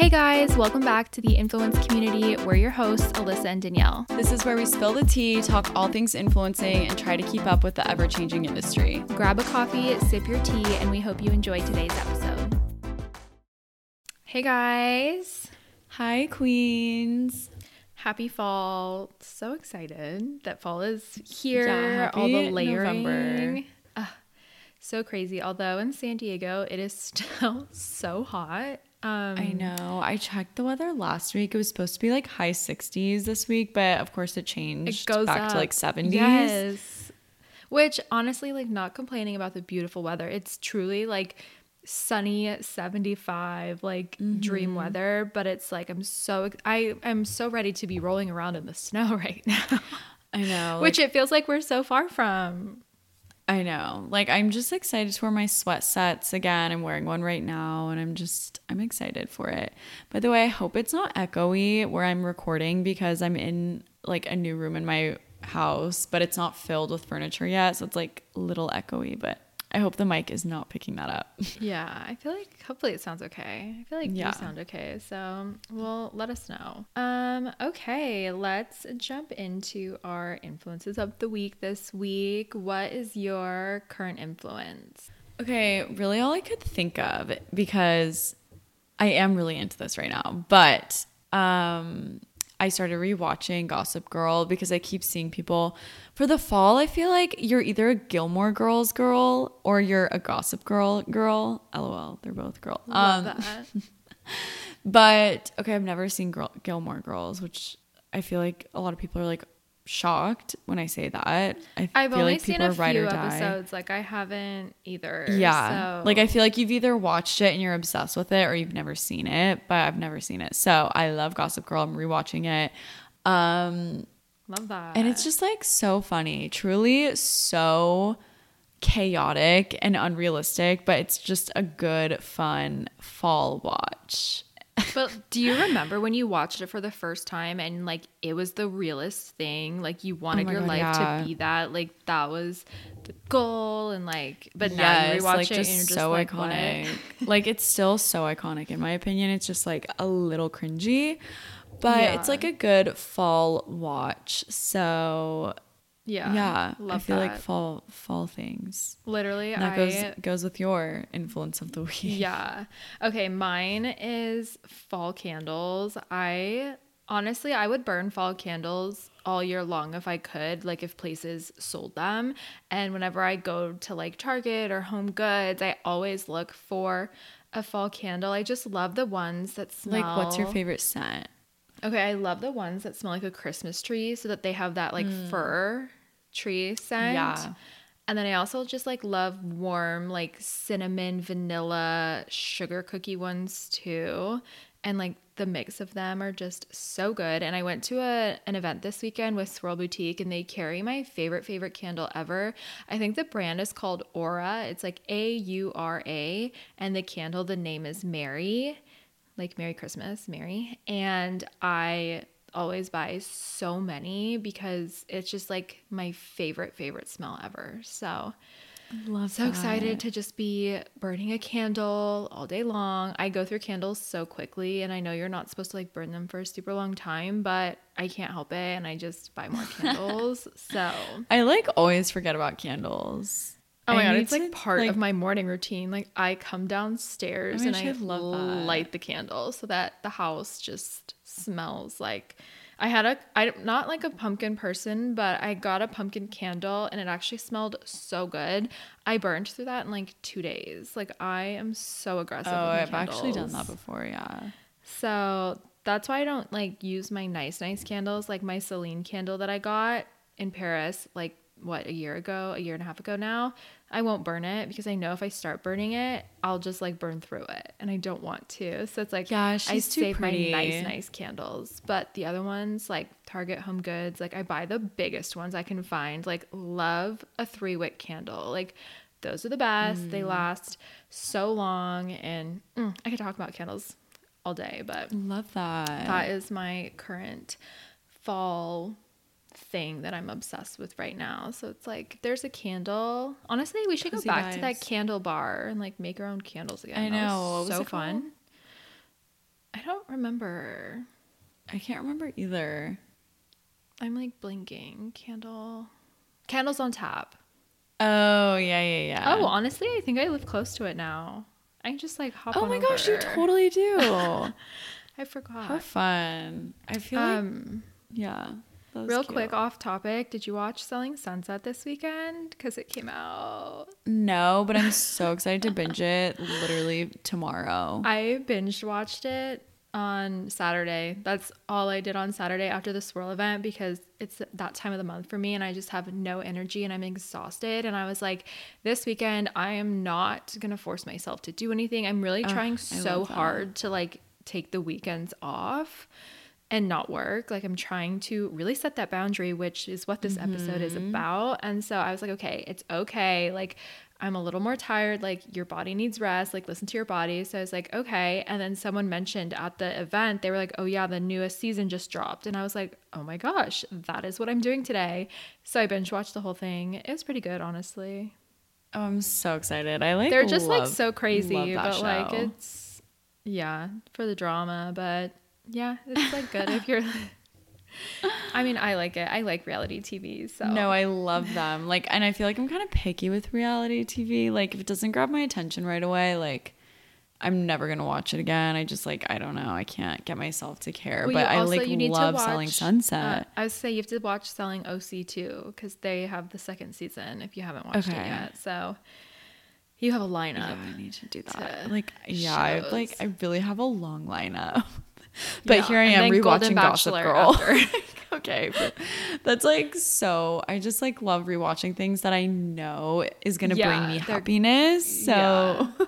Hey guys, welcome back to the Influence Community. We're your hosts, Allysa and Danielle. This is where we spill the tea, talk all things influencing, and try to keep up with the ever changing industry. Grab a coffee, sip your tea, and we hope you enjoy today's episode. Hey guys. Hi, Queens. Happy fall. So excited that fall is here. Yeah, all the layering. November. Ah, so crazy. Although in San Diego, it is still so hot. Um, I know. I checked the weather last week. It was supposed to be like high 60s this week, but of course it changed it goes back up. to like 70s. Yes. Which honestly, like not complaining about the beautiful weather. It's truly like sunny 75 like Mm-hmm. dream weather but it's like i'm so i i'm so ready to be rolling around in the snow right now I know. which like, it feels like we're so far from I know. Like I'm just excited to wear my sweat sets again. I'm wearing one right now and I'm just I'm excited for it. By the way, I hope it's not echoey where I'm recording because I'm in like a new room in my house, but it's not filled with furniture yet, so it's like a little echoey, but I hope the mic is not picking that up. yeah i feel like hopefully it sounds okay i feel like Yeah. you sound okay so well let us know um okay let's jump into our influences of the week this week what is your current influence Okay, really all I could think of because I am really into this right now, but um I started rewatching Gossip Girl because I keep seeing people for the fall. I feel like you're either a Gilmore Girls girl or you're a Gossip Girl girl. LOL, they're both girl. Love Um, that. but okay, I've never seen Girl- Gilmore Girls, which I feel like a lot of people are like shocked when I say that. I I've feel only like seen people a few episodes. Like I haven't either. Yeah. So. Like I feel like you've either watched it and you're obsessed with it or you've never seen it, but I've never seen it. So I love Gossip Girl. I'm rewatching it. Um love that. and it's just like so funny. Truly so chaotic and unrealistic, but it's just a good fun fall watch. But do you remember when you watched it for the first time and like it was the realest thing? Like you wanted Oh your God, life yeah. to be that. Like that was the goal and like but now you rewatch like it and you're just so like iconic. like it's still so iconic in my opinion. It's just like a little cringy, but Yeah. it's like a good fall watch. So Yeah. yeah, I feel that. like fall fall things. Literally And that I goes goes with your influence of the week. Yeah. Okay, mine is fall candles. I honestly I would burn fall candles all year long if I could, like if places sold them. And whenever I go to like Target or Home Goods, I always look for a fall candle. I just love the ones that smell Like, what's your favorite scent? Okay, I love the ones that smell like a Christmas tree so that they have that like fir tree scent. Mm. Yeah. And then I also just like love warm, like cinnamon, vanilla, sugar cookie ones too. And like the mix of them are just so good. And I went to a, an event this weekend with Swirl Boutique and they carry my favorite, favorite candle ever. I think the brand is called Aura. It's like A U R A. And the candle, the name is Mary like Merry Christmas, Mary. And I always buy so many because it's just like my favorite, favorite smell ever. So, Love so excited to just be burning a candle all day long. I go through candles so quickly, and I know you're not supposed to like burn them for a super long time, but I can't help it. And I just buy more candles. so, I like always forget about candles. Oh my I god, it's like part like- of my morning routine. Like I come downstairs I and I I'd that. light the candle so that the house just smells like I had a I'm not like a pumpkin person, but I got a pumpkin candle and it actually smelled so good. I burned through that in like 2 days. Like I am so aggressive Oh, I've actually done that before. Yeah. So that's why I don't like use my nice, nice candles, like my Celine candle that I got in Paris, like what, a year ago, a year and a half ago now. I won't burn it because I know if I start burning it, I'll just like burn through it and I don't want to. So it's like, Yeah, I too save my nice, nice candles. But the other ones, like Target Home Goods, like I buy the biggest ones I can find. Like, love a three wick candle. Like, those are the best. Mm. They last so long. And mm, I could talk about candles all day, but Love that. that is my current fall thing that I'm obsessed with right now. So it's like there's a candle. Honestly, we should Cozy go back to that candle bar and like make our own candles again. I know. So fun. called? I don't remember. I can't remember either. I'm like blinking. Candle. Candles on tap. Oh yeah, yeah, yeah. Oh, honestly, I think I live close to it now. I just like hop. Oh my gosh, you totally do. I forgot. How fun! I feel like Um, yeah. Real cute. quick off topic. Did you watch Selling Sunset this weekend? Because it came out. No, but I'm so excited to binge it literally tomorrow. I binge watched it on Saturday. That's all I did on Saturday after the swirl event because it's that time of the month for me and I just have no energy and I'm exhausted. And I was like, this weekend, I am not going to force myself to do anything. I'm really trying so hard to like take the weekends off and not work. Like I'm trying to really set that boundary, which is what this episode is mm-hmm. about. And so I was like, okay, it's okay. Like I'm a little more tired. Like your body needs rest. Like listen to your body. So I was like, okay. And then someone mentioned at the event, they were like, oh yeah, the newest season just dropped. And I was like, oh my gosh, that is what I'm doing today. So I binge watched the whole thing. It was pretty good, honestly. Oh, I'm so excited. I like They're just like so crazy, love but like it's yeah for the drama. But yeah, it's like good if you're. I mean, I like it. I like reality TV. So No, I love them. Like, and I feel like I'm kind of picky with reality TV. Like, if it doesn't grab my attention right away, like, I'm never gonna watch it again. I just like, I don't know. I can't get myself to care. Well, but I also- like you need to love Selling Sunset. Uh, I would say you have to watch Selling OC too because they have the second season if you haven't watched it yet. So you have a lineup. yeah, I need to do that. to Like, yeah, I like. I really have a long lineup. but Yeah, here I am Golden rewatching Gossip Bachelor Girl. okay, that's like so. I just like love rewatching things that I know is gonna Yeah, bring me happiness. So. Yeah.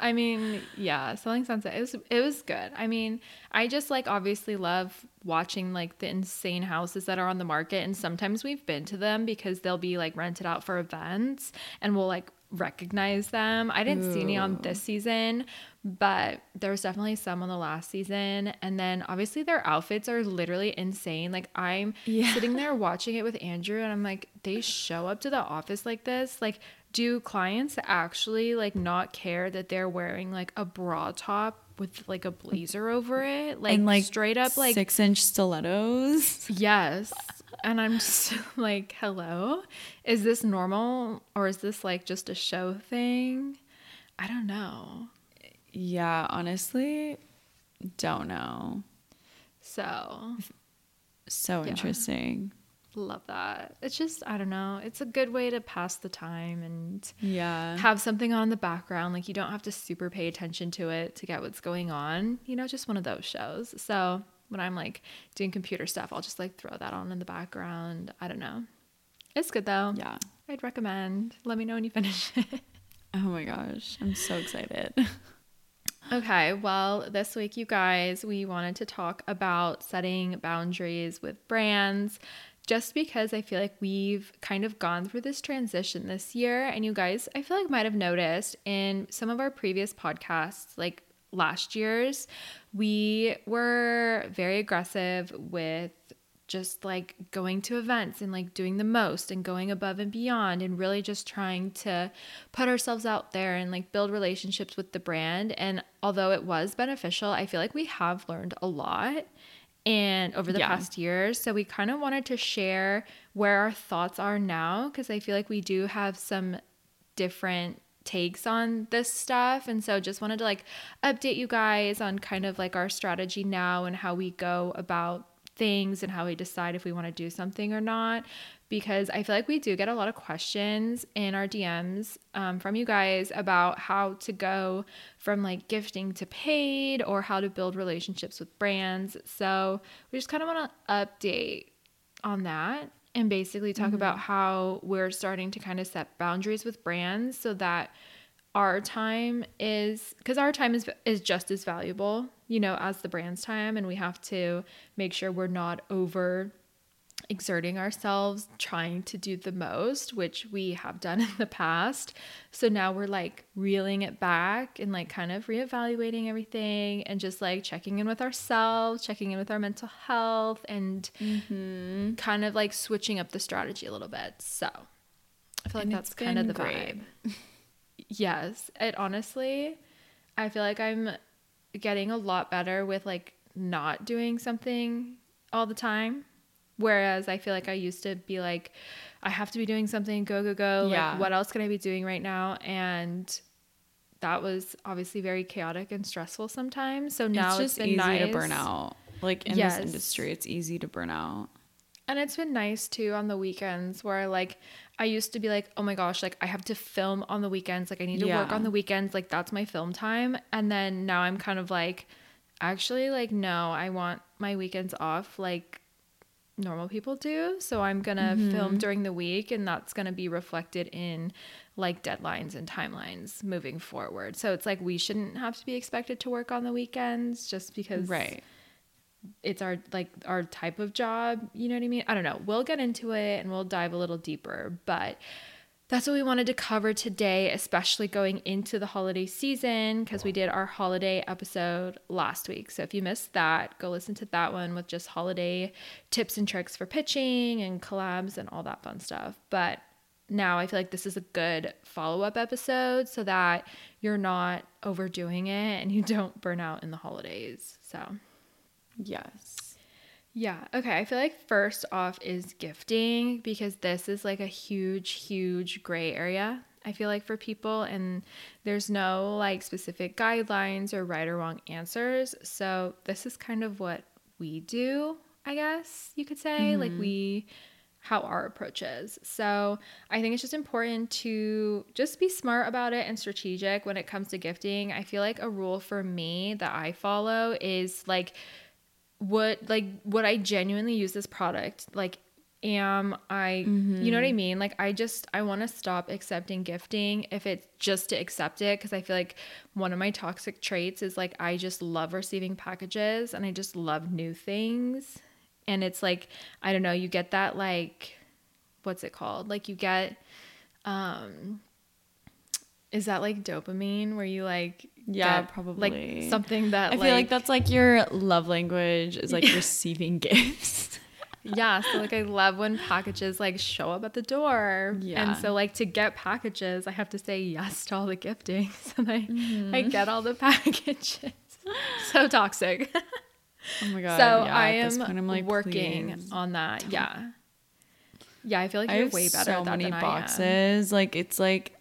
I mean, yeah, Selling Sunset. It was it was good. I mean, I just like obviously love watching like the insane houses that are on the market, and sometimes we've been to them because they'll be like rented out for events, and we'll like recognize them. I didn't see any on this season, but there's definitely some on the last season. And then obviously their outfits are literally insane. Like I'm Yeah. sitting there watching it with Andrew and I'm like, they show up to the office like this. Like, do clients actually like not care that they're wearing like a bra top with like a blazer over it? Like, and like straight up like six inch stilettos. Yes. And I'm just like, hello? Is this normal or is this like just a show thing? I don't know. Yeah, honestly, don't know. So, So Yeah. interesting. love that. It's just, I don't know. It's a good way to pass the time and Yeah. have something on in the background. Like, you don't have to super pay attention to it to get what's going on. You know, just one of those shows. So, when I'm like doing computer stuff, I'll just like throw that on in the background. I don't know. It's good though. yeah. I'd recommend. Let me know when you finish it. Oh my gosh, I'm so excited. Okay, well, this week, you guys, we wanted to talk about setting boundaries with brands just because I feel like we've kind of gone through this transition this year. And you guys, I feel like might have noticed in some of our previous podcasts, like last year's, we were very aggressive with just like going to events and like doing the most and going above and beyond and really just trying to put ourselves out there and like build relationships with the brand. And although it was beneficial i feel like we have learned a lot and over the Yeah. past years so we kind of wanted to share where our thoughts are now because i feel like we do have some different takes on this stuff. And so just wanted to like update you guys on kind of like our strategy now and how we go about things and how we decide if we want to do something or not because i feel like we do get a lot of questions in our dms um, from you guys about how to go from like gifting to paid or how to build relationships with brands. So we just kind of want to update on that and basically talk about how we're starting to kind of set boundaries with brands so that our time is because our time is is just as valuable, you know, as the brand's time and we have to make sure we're not over exerting ourselves trying to do the most, which we have done in the past. So now we're like reeling it back and like kind of reevaluating everything and just like checking in with ourselves, checking in with our mental health, and kind of like switching up the strategy a little bit. So I feel like And that's kind of the great. vibe. Yes, it honestly, I feel like I'm getting a lot better with like not doing something all the time. Whereas I feel like I used to be like, I have to be doing something, go, go, go. Yeah. Like, what else can I be doing right now? And that was obviously very chaotic and stressful sometimes. So now it's it's, just been easy nice. to burn out. Like in Yes. this industry, it's easy to burn out. And it's been nice too on the weekends where like I used to be like, oh my gosh, like I have to film on the weekends. Like I need to work on the weekends. Like that's my film time. And then now I'm kind of like, actually, like, no, I want my weekends off like normal people do. So I'm going to film mm-hmm. during the week and that's going to be reflected in like deadlines and timelines moving forward. So it's like we shouldn't have to be expected to work on the weekends just because Right. It's our like our type of job you know what i mean? I don't know. We'll get into it and we'll dive a little deeper but that's what we wanted to cover today especially going into the holiday season because we did our holiday episode last week. So if you missed that go listen to that one with just holiday tips and tricks for pitching and collabs and all that fun stuff. But now I feel like this is a good follow up episode so that you're not overdoing it and you don't burn out in the holidays. So, Yes. yeah. Okay. I feel like first off is gifting because this is like a huge, huge gray area. I feel like for people, and there's no like specific guidelines or right or wrong answers. So, this is kind of what we do, I guess you could say. Like, mm-hmm. we, how our approach is. So, I think it's just important to just be smart about it and strategic when it comes to gifting. I feel like a rule for me that I follow is like, would like would I genuinely use this product? Like am I you know what I mean? Like I just I want to stop accepting gifting if it's just to accept it cuz I feel like one of my toxic traits is like I just love receiving packages and I just love new things. And it's like I don't know, you get that like what's it called? Like you get um is that like dopamine where you like Yeah, probably. like something that I feel like that's like your love language is like receiving gifts. yeah so like i love when packages like show up at the door Yeah. and so like to get packages i have to say yes to all the gifting so I, I Mm-hmm. get all the packages so toxic Oh my god. so yeah, i am point, I'm like working please. on that yeah yeah i feel like I you're have way better so at that many than boxes. Like it's like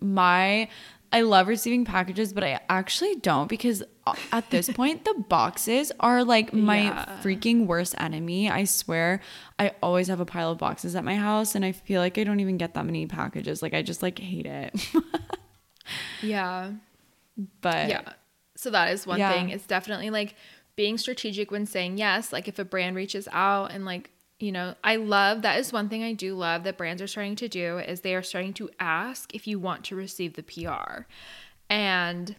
my I love receiving packages, but I actually don't because at this point the boxes are like my Yeah. freaking worst enemy. I swear. I always have a pile of boxes at my house and I feel like I don't even get that many packages. Like I just like hate it. Yeah but yeah so that is one Yeah. thing it's definitely like being strategic when saying yes like if a brand reaches out and like you know i love that is one thing i do love that brands are starting to do is they are starting to ask if you want to receive the pr and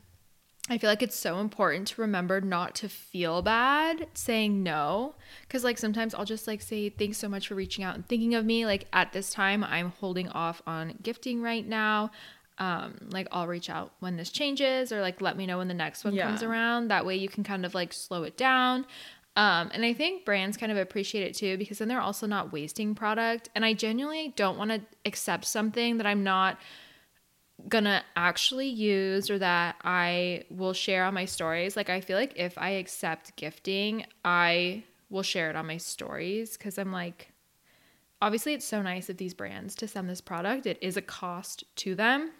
I feel like it's so important to remember not to feel bad saying no. Cause like sometimes I'll just like say, thanks so much for reaching out and thinking of me. Like at this time, I'm holding off on gifting right now. Um, like I'll reach out when this changes or like let me know when the next one comes around. That way you can kind of like slow it down. Um, and I think brands kind of appreciate it too because then they're also not wasting product. And I genuinely don't want to accept something that I'm not gonna actually use or that I will share on my stories. Like I feel like if I accept gifting, I will share it on my stories because I'm like, obviously it's so nice of these brands to send this product. It is a cost to them.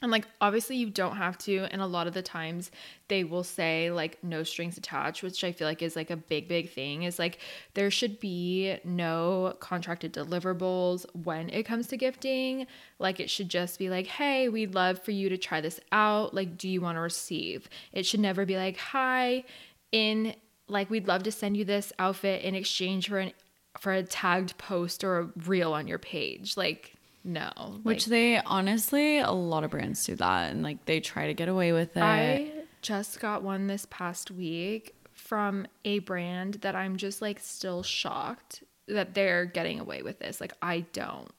And like obviously you don't have to and a lot of the times they will say like no strings attached, which I feel like is like a big big thing is like there should be no contracted deliverables when it comes to gifting. Like it should just be like, "Hey, we'd love for you to try this out. Like do you want to receive?" It should never be like, "Hi, in like we'd love to send you this outfit in exchange for an for a tagged post or a reel on your page." Like no. which like, they honestly a lot of brands do that and like they try to get away with it. I just got one this past week from a brand that I'm just like still shocked that they're getting away with this. Like I don't.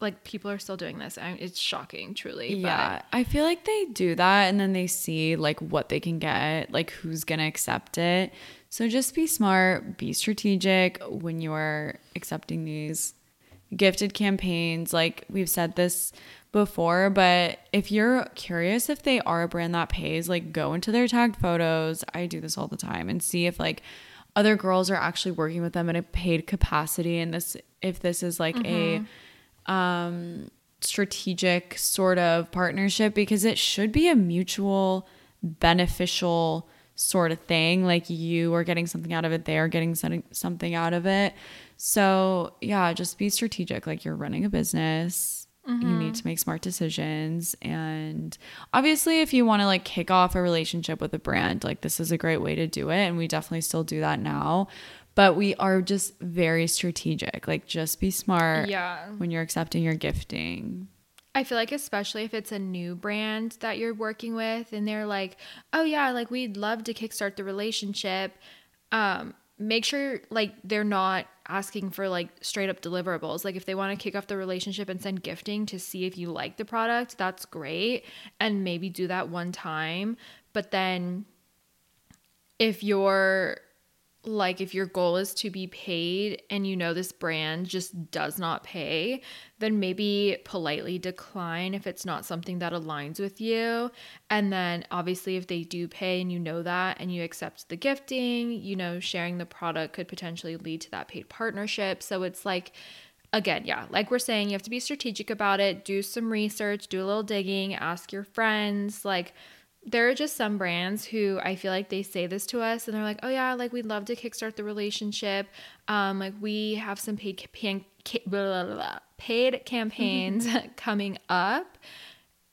Like people are still doing this. I, it's shocking, truly. Yeah, I feel like they do that and then they see like what they can get, like who's going to accept it. So just be smart, be strategic when you're accepting these gifted campaigns. Like we've said this before, but if you're curious if they are a brand that pays, like go into their tagged photos. I do this all the time and see if like other girls are actually working with them in a paid capacity and this if this is like mm-hmm. a um strategic sort of partnership because it should be a mutual beneficial sort of thing like you are getting something out of it they are getting something out of it so yeah just be strategic like you're running a business Mm-hmm. You need mm-hmm. to make smart decisions. And obviously, if you want to like kick off a relationship with a brand, like this is a great way to do it. And we definitely still do that now. But we are just very strategic. Like, just be smart yeah. when you're accepting your gifting. I feel like, especially if it's a new brand that you're working with and they're like, oh, yeah, like we'd love to kickstart the relationship. Um, make sure like they're not asking for like straight up deliverables. Like if they want to kick off the relationship and send gifting to see if you like the product, that's great. And maybe do that one time. But then if you're like if your goal is to be paid and you know this brand just does not pay, then maybe politely decline if it's not something that aligns with you. And then obviously if they do pay and you know that and you accept the gifting, you know, sharing the product could potentially lead to that paid partnership. So it's like again, yeah, like we're saying, you have to be strategic about it, do some research, do a little digging, ask your friends, like there are just some brands who I feel like they say this to us and they're like, oh yeah, like we'd love to kickstart the relationship. Um, like we have some paid campaign, blah, blah, blah, paid campaigns coming up.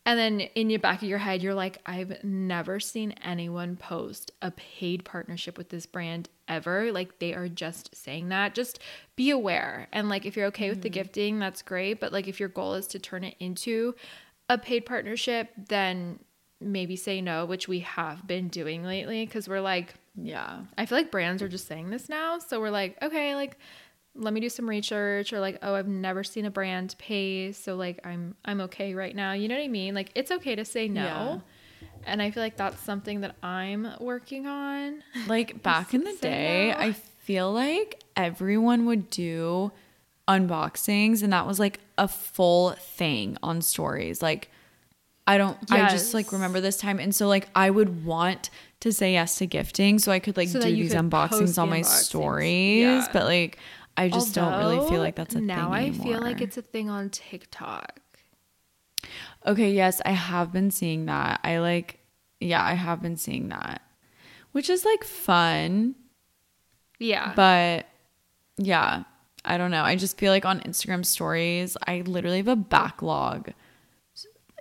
And then in your back of your head, you're like, I've never seen anyone post a paid partnership with this brand ever. Like they are just saying that. Just be aware. And like if you're okay mm-hmm. with the mm-hmm. gifting, that's great. But like if your goal is to turn it into a paid partnership, then maybe say no, which we have been doing lately because we're like, yeah, I feel like brands are just saying this now. So we're like, okay, like let me do some research or like, oh, I've never seen a brand pay, so like I'm I'm okay right now. You know what I mean? Like it's okay to say no. Yeah. And I feel like that's something that I'm working on. Like back in the day, no. I feel like everyone would do unboxings and that was like a full thing on stories. Like I don't yes. I just like remember this time and so like I would want to say yes to gifting so I could like so do these unboxings on my unboxings. stories yeah. but like I just Although, don't really feel like that's a thing. now I feel like it's a thing on TikTok. Okay, yes, I have been seeing that. I like yeah, I have been seeing that. Which is like fun. Yeah. But yeah, I don't know. I just feel like on Instagram stories, I literally have a backlog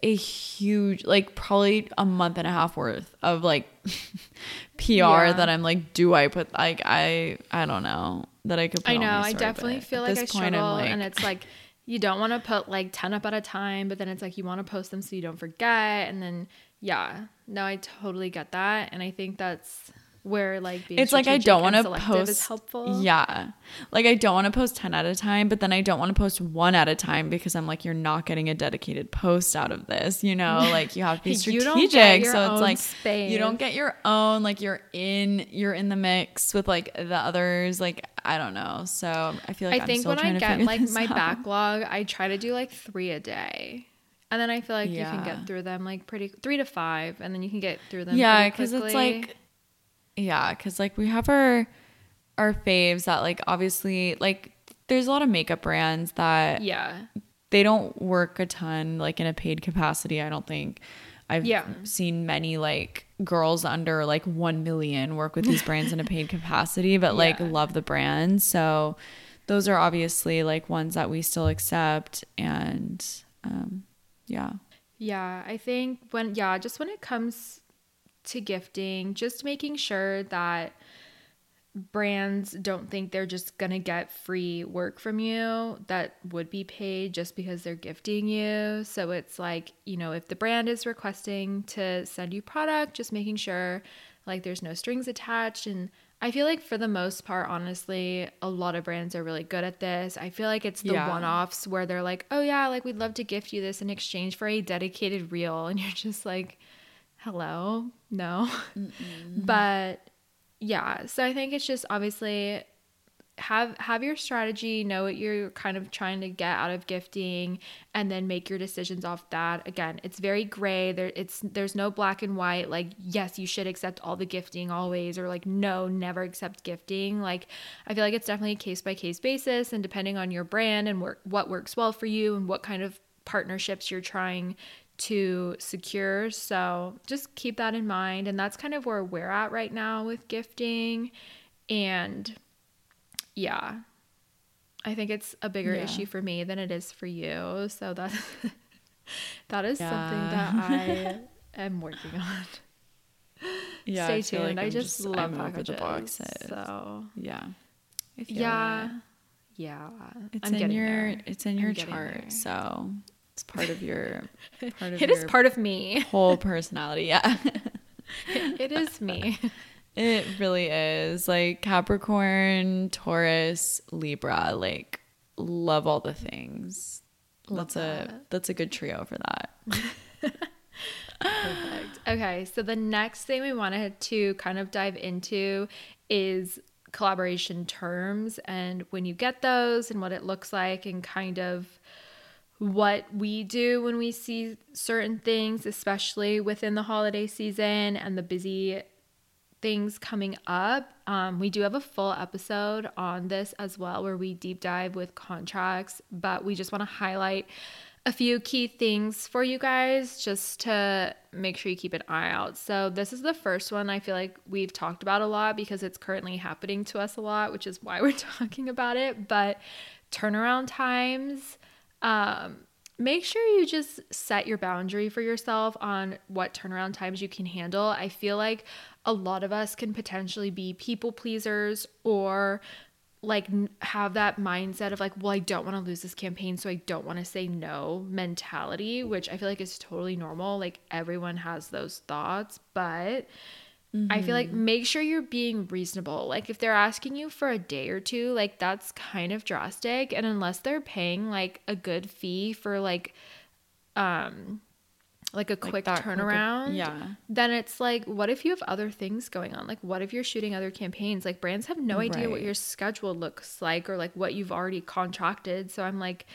a huge like probably a month and a half worth of like PR yeah. that I'm like, do I put like I I don't know that I could. I know. I definitely feel like I struggle, like, and it's like you don't want to put like ten up at a time, but then it's like you want to post them so you don't forget, and then yeah, no, I totally get that, and I think that's where like it's like I don't want to post is helpful. Yeah, like I don't want to post ten at a time, but then I don't want to post one at a time because I'm like you're not getting a dedicated post out of this. You know, like you have to be strategic. so it's like space. you don't get your own. Like you're in you're in the mix with like the others. Like I don't know. So I feel like I I'm think when I get like my out. backlog, I try to do like three a day. And then I feel like yeah. you can get through them like pretty three to five, and then you can get through them. Yeah, because it's like yeah, because like we have our our faves that like obviously like there's a lot of makeup brands that yeah they don't work a ton like in a paid capacity. I don't think. I've yeah. seen many like girls under like 1 million work with these brands in a paid capacity, but yeah. like love the brand. So those are obviously like ones that we still accept. And um, yeah. Yeah. I think when, yeah, just when it comes to gifting, just making sure that brands don't think they're just going to get free work from you that would be paid just because they're gifting you. So it's like, you know, if the brand is requesting to send you product, just making sure like there's no strings attached and I feel like for the most part, honestly, a lot of brands are really good at this. I feel like it's the yeah. one offs where they're like, oh, yeah, like we'd love to gift you this in exchange for a dedicated reel. And you're just like, hello, no. but yeah, so I think it's just obviously have have your strategy know what you're kind of trying to get out of gifting and then make your decisions off that. Again it's very gray. There it's there's no black and white like yes you should accept all the gifting always or like no never accept gifting. Like i feel like it's definitely a case by case basis and depending on your brand and work, what works well for you and what kind of partnerships you're trying to secure so just keep that in mind and that's kind of where we're at right now with gifting and yeah. I think it's a bigger Yeah. issue for me than it is for you. So that that is Yeah. something that I am working on. Yeah, Stay I tuned. like I I'm just, love I'm over the boxes. So Yeah. Yeah, it. yeah. It's I'm in your there. it's in I'm your chart, so it's part of your part of It is part of me. whole personality. Yeah. it is me. It really is. Like Capricorn, Taurus, Libra, like love all the things. Love that's a that's a good trio for that. Perfect. Okay, so the next thing we wanted to kind of dive into is collaboration terms and when you get those and what it looks like and kind of what we do when we see certain things, especially within the holiday season and the busy things coming up. Um, we do have a full episode on this as well, where we deep dive with contracts, but we just want to highlight a few key things for you guys just to make sure you keep an eye out. So, this is the first one I feel like we've talked about a lot because it's currently happening to us a lot, which is why we're talking about it. But turnaround times, um, make sure you just set your boundary for yourself on what turnaround times you can handle. I feel like a lot of us can potentially be people pleasers or like have that mindset of like, well, I don't want to lose this campaign, so I don't want to say no mentality, which I feel like is totally normal. Like everyone has those thoughts, but I feel like make sure you're being reasonable. Like if they're asking you for a day or two, like that's kind of drastic. And unless they're paying like a good fee for like um like a Like quick that quick of- turnaround, yeah. then it's like, what if you have other things going on? Like, what if you're shooting other campaigns? Like, brands have no idea what your schedule looks like or like what you've already contracted. So I'm like,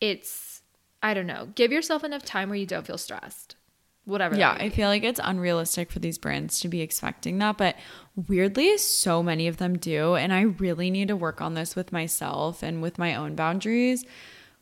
it's, I don't know. Give yourself enough time where you don't feel stressed. Whatever. Yeah, I feel like it's unrealistic for these brands to be expecting that, but weirdly, so many of them do. And I really need to work on this with myself and with my own boundaries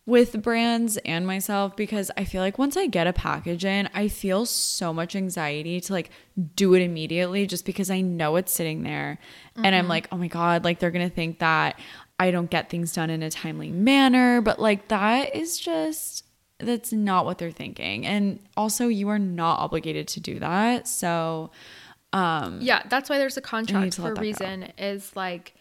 with brands and myself because I feel like once I get a package in, I feel so much anxiety to like do it immediately just because I know it's sitting there. And I'm like, oh my God, like they're going to think that I don't get things done in a timely manner. But like that is just that's not what they're thinking and also you are not obligated to do that so um Yeah, that's why there's a contract for a that go. reason is like,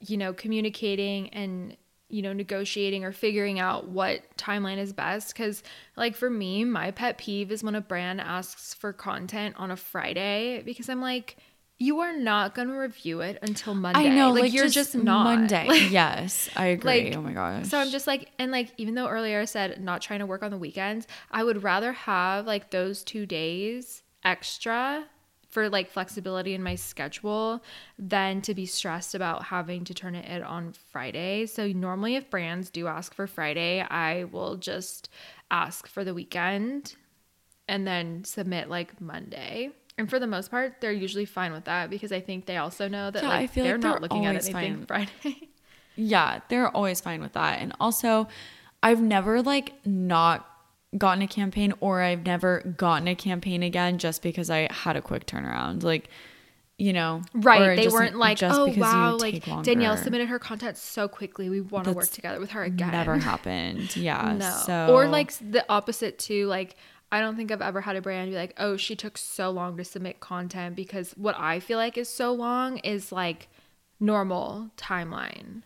you know, communicating and, you know, negotiating or figuring out what timeline is best. Cause like for me, my pet peeve is when a brand asks for content on a Friday because I'm like, you are not going to review it until Monday. i know like, like, you're just, not monday Like, yes i agree like, oh my gosh So I'm just like, and like, even though earlier I said not trying to work on the weekends, I would rather have like those two days extra for like flexibility in my schedule than to be stressed about having to turn it in on Friday. So normally, if brands do ask for Friday, I will just ask for the weekend and then submit like Monday. And for the most part, they're usually fine with that because I think they also know that Yeah, I like feel they're like not they're looking at anything Friday. yeah they're always fine with that and also i've never like not gotten a campaign or i've never gotten a campaign again just because i had a quick turnaround like you know Right. They just- weren't like, just oh, wow, like Danielle submitted her content so quickly. We want to work together with her again. never happened yeah no. so Or like the opposite too. Like, I don't think I've ever had a brand be like, oh, she took so long to submit content because what I feel like is so long is like normal timeline.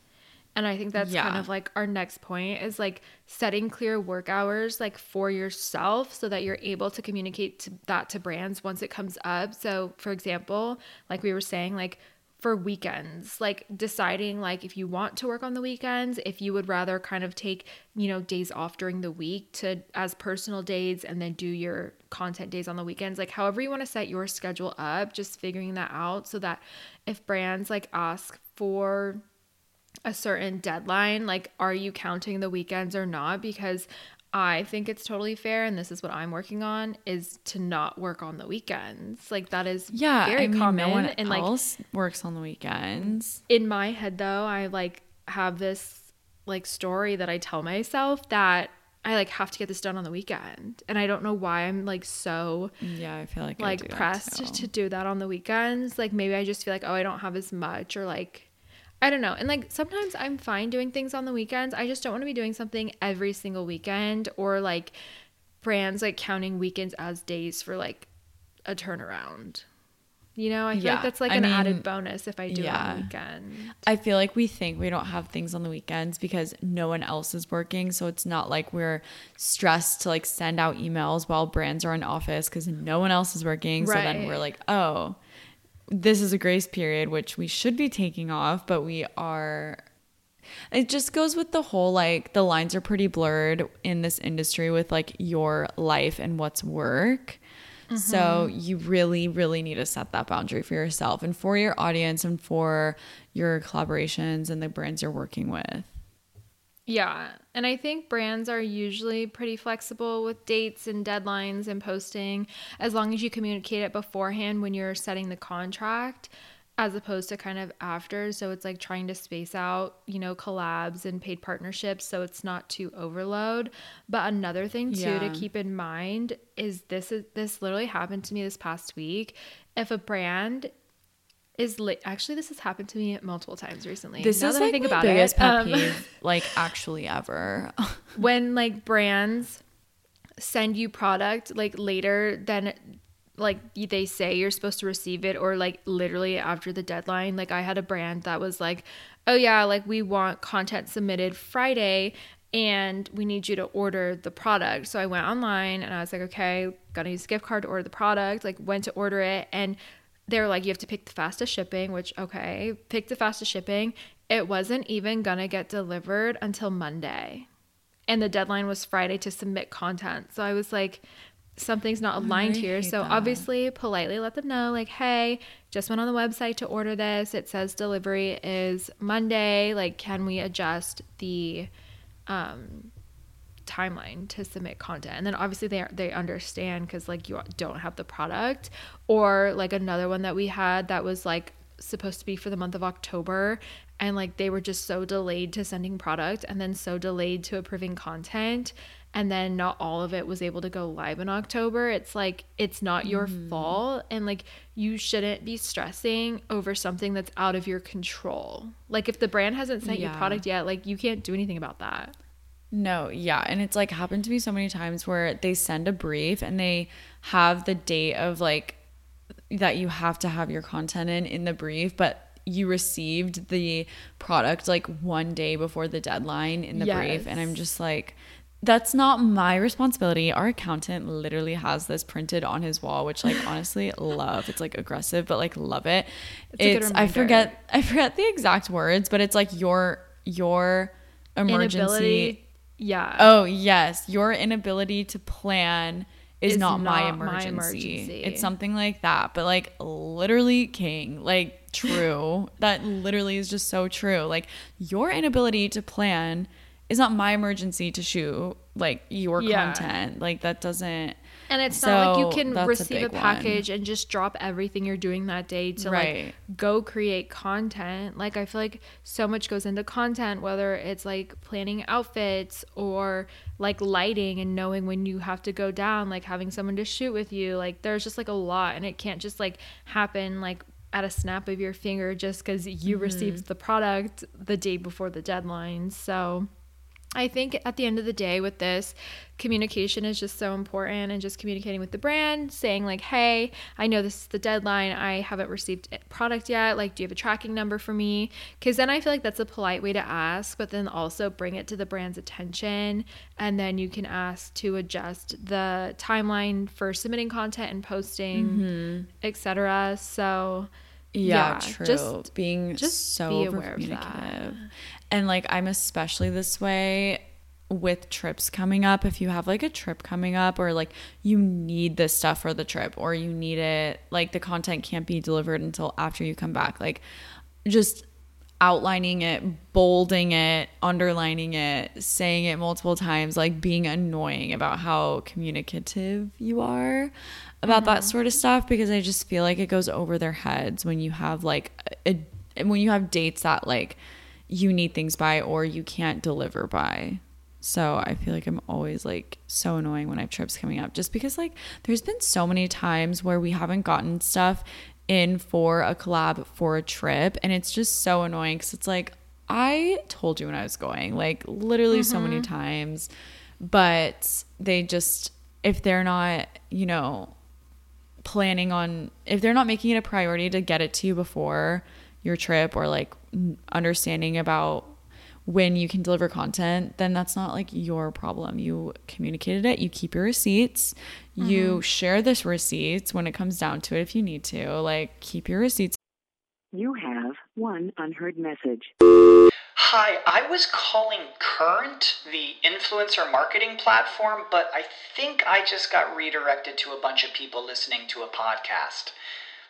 And I think that's kind of like our next point is like setting clear work hours like for yourself so that you're able to communicate to, that to brands once it comes up. So, for example, like we were saying, like for weekends, like deciding like if you want to work on the weekends, if you would rather kind of take, you know, days off during the week to as personal days and then do your content days on the weekends, like however you want to set your schedule up, just figuring that out so that if brands like ask for a certain deadline, like are you counting the weekends or not? Because I think it's totally fair, and this is what I'm working on, is to not work on the weekends. Like that is Yeah, very I mean, common. no one and like else works on the weekends. in my head though, I like have this like story that I tell myself that I like have to get this done on the weekend. And I don't know why I'm like so Yeah, I feel like I do like pressed to do that on the weekends. Like maybe I just feel like, oh, I don't have as much or like I don't know. And like sometimes I'm fine doing things on the weekends. I just don't want to be doing something every single weekend or like brands like counting weekends as days for like a turnaround. You know, I feel Yeah, like that's like I an mean, added bonus if I do it on the weekend. I feel like we think we don't have things on the weekends because no one else is working. So it's not like we're stressed to like send out emails while brands are in office because no one else is working. So then we're like, oh, this is a grace period, which we should be taking off, but we are. It just goes with the whole like the lines are pretty blurred in this industry with like your life and what's work. So mm-hmm. you really, really need to set that boundary for yourself and for your audience and for your collaborations and the brands you're working with. Yeah. And I think brands are usually pretty flexible with dates and deadlines and posting as long as you communicate it beforehand when you're setting the contract as opposed to kind of after. So it's like trying to space out, you know, collabs and paid partnerships so it's not too overload. But another thing too to keep in mind is this is this literally happened to me this past week. If a brand is li- actually this has happened to me multiple times recently. This Now is that like I think my about biggest it, pet um, peeve, like actually ever. when like brands send you product like later than like they say you're supposed to receive it or like literally after the deadline like i had a brand that was like oh yeah like we want content submitted friday and we need you to order the product so i went online and i was like okay gonna use a gift card to order the product like went to order it and they were like you have to pick the fastest shipping which okay pick the fastest shipping it wasn't even gonna get delivered until monday and the deadline was Friday to submit content. So I was like, something's not aligned here. So that. obviously, politely let them know, like, hey, just went on the website to order this. It says delivery is Monday. Like, can we adjust the um, timeline to submit content? And then obviously they they understand because like you don't have the product. Or like another one that we had that was like supposed to be for the month of October and like they were just so delayed to sending product and then so delayed to approving content and then not all of it was able to go live in October. It's like it's not your mm. fault and like you shouldn't be stressing over something that's out of your control. Like if the brand hasn't sent you product yet, like you can't do anything about that. No, yeah. And it's like happened to me so many times where they send a brief and they have the date of like that you have to have your content in in the brief, but you received the product like one day before the deadline in the brief. And I'm just like, that's not my responsibility. Our accountant literally has this printed on his wall, which like honestly love. It's like aggressive, but like love it. It's a good It's, I forget I forget the exact words, but it's like your your emergency. Yeah. Oh yes, your inability to plan is, Is not, my, not my emergency. emergency. It's something like that, but like literally king, like true. that literally is just so true. Like your inability to plan is not my emergency to shoot like your Yeah. content. Like that doesn't And it's not like you can that's a receive a, big one. package and just drop everything you're doing that day to Right. like go create content. Like I feel like so much goes into content, whether it's like planning outfits or like lighting and knowing when you have to go down, like having someone to shoot with you. Like there's just like a lot and it can't just like happen like at a snap of your finger just because you Mm-hmm. received the product the day before the deadline. So I think at the end of the day with this, communication is just so important and just communicating with the brand, saying like, "Hey, I know this is the deadline. I haven't received product yet. Like, do you have a tracking number for me?" Cuz then I feel like that's a polite way to ask, but then also bring it to the brand's attention and then you can ask to adjust the timeline for submitting content and posting, mm-hmm. etc. So Yeah, Yeah, true. just- being just so be aware of communicative. And like I'm especially this way with trips coming up. If you have like a trip coming up or like you need this stuff for the trip or you need it, like the content can't be delivered until after you come back. Like just outlining it, bolding it, underlining it, saying it multiple times, like being annoying about how communicative you are about mm-hmm. that sort of stuff because I just feel like it goes over their heads when you have like a, when you have dates that like you need things by or you can't deliver by. So I feel like I'm always like so annoying when I have trips coming up just because like there's been so many times where we haven't gotten stuff in for a collab for a trip and it's just so annoying cuz it's like I told you when I was going like literally mm-hmm. so many mm-hmm. times but they just if they're not, you know, planning on if they're not making it a priority to get it to you before your trip or like understanding about when you can deliver content, then that's not like your problem. You communicated it, you keep your receipts, mm-hmm. you share this receipts when it comes down to it if you need to. Like keep your receipts. You have one unheard message. Hi, I was calling Current, the influencer marketing platform, but I think I just got redirected to a bunch of people listening to a podcast.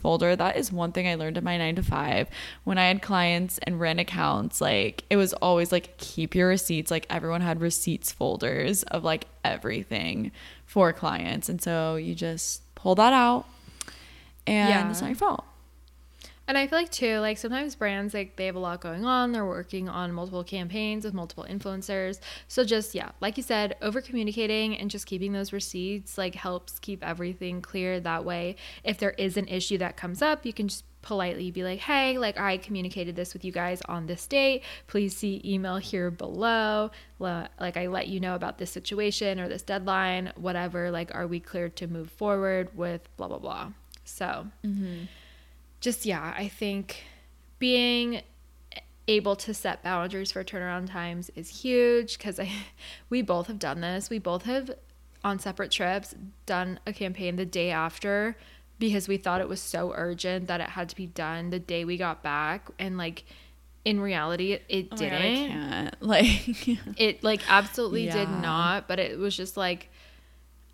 Folder. That is one thing I learned in my nine to five. When I had clients and ran accounts, like it was always like keep your receipts. Like everyone had receipts folders of like everything for clients. And so you just pull that out and yeah. it's not your fault. And I feel like too, like sometimes brands like they have a lot going on. They're working on multiple campaigns with multiple influencers. So just yeah, like you said, over communicating and just keeping those receipts like helps keep everything clear. That way, if there is an issue that comes up, you can just politely be like, hey, like I communicated this with you guys on this date. Please see email here below. Like I let you know about this situation or this deadline, whatever. Like, are we clear to move forward with blah, blah, blah. So, mm-hmm just yeah, I think being able to set boundaries for turnaround times is huge because I we both have done this. We both have on separate trips done a campaign the day after because we thought it was so urgent that it had to be done the day we got back. And like in reality it, it oh didn't. God, like it like absolutely yeah. did not but it was just like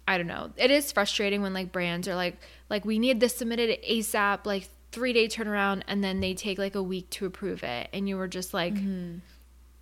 i don't know. It is frustrating when like brands are like like we need this submitted asap like three day turnaround and then they take like a week to approve it. And you were just like mm-hmm.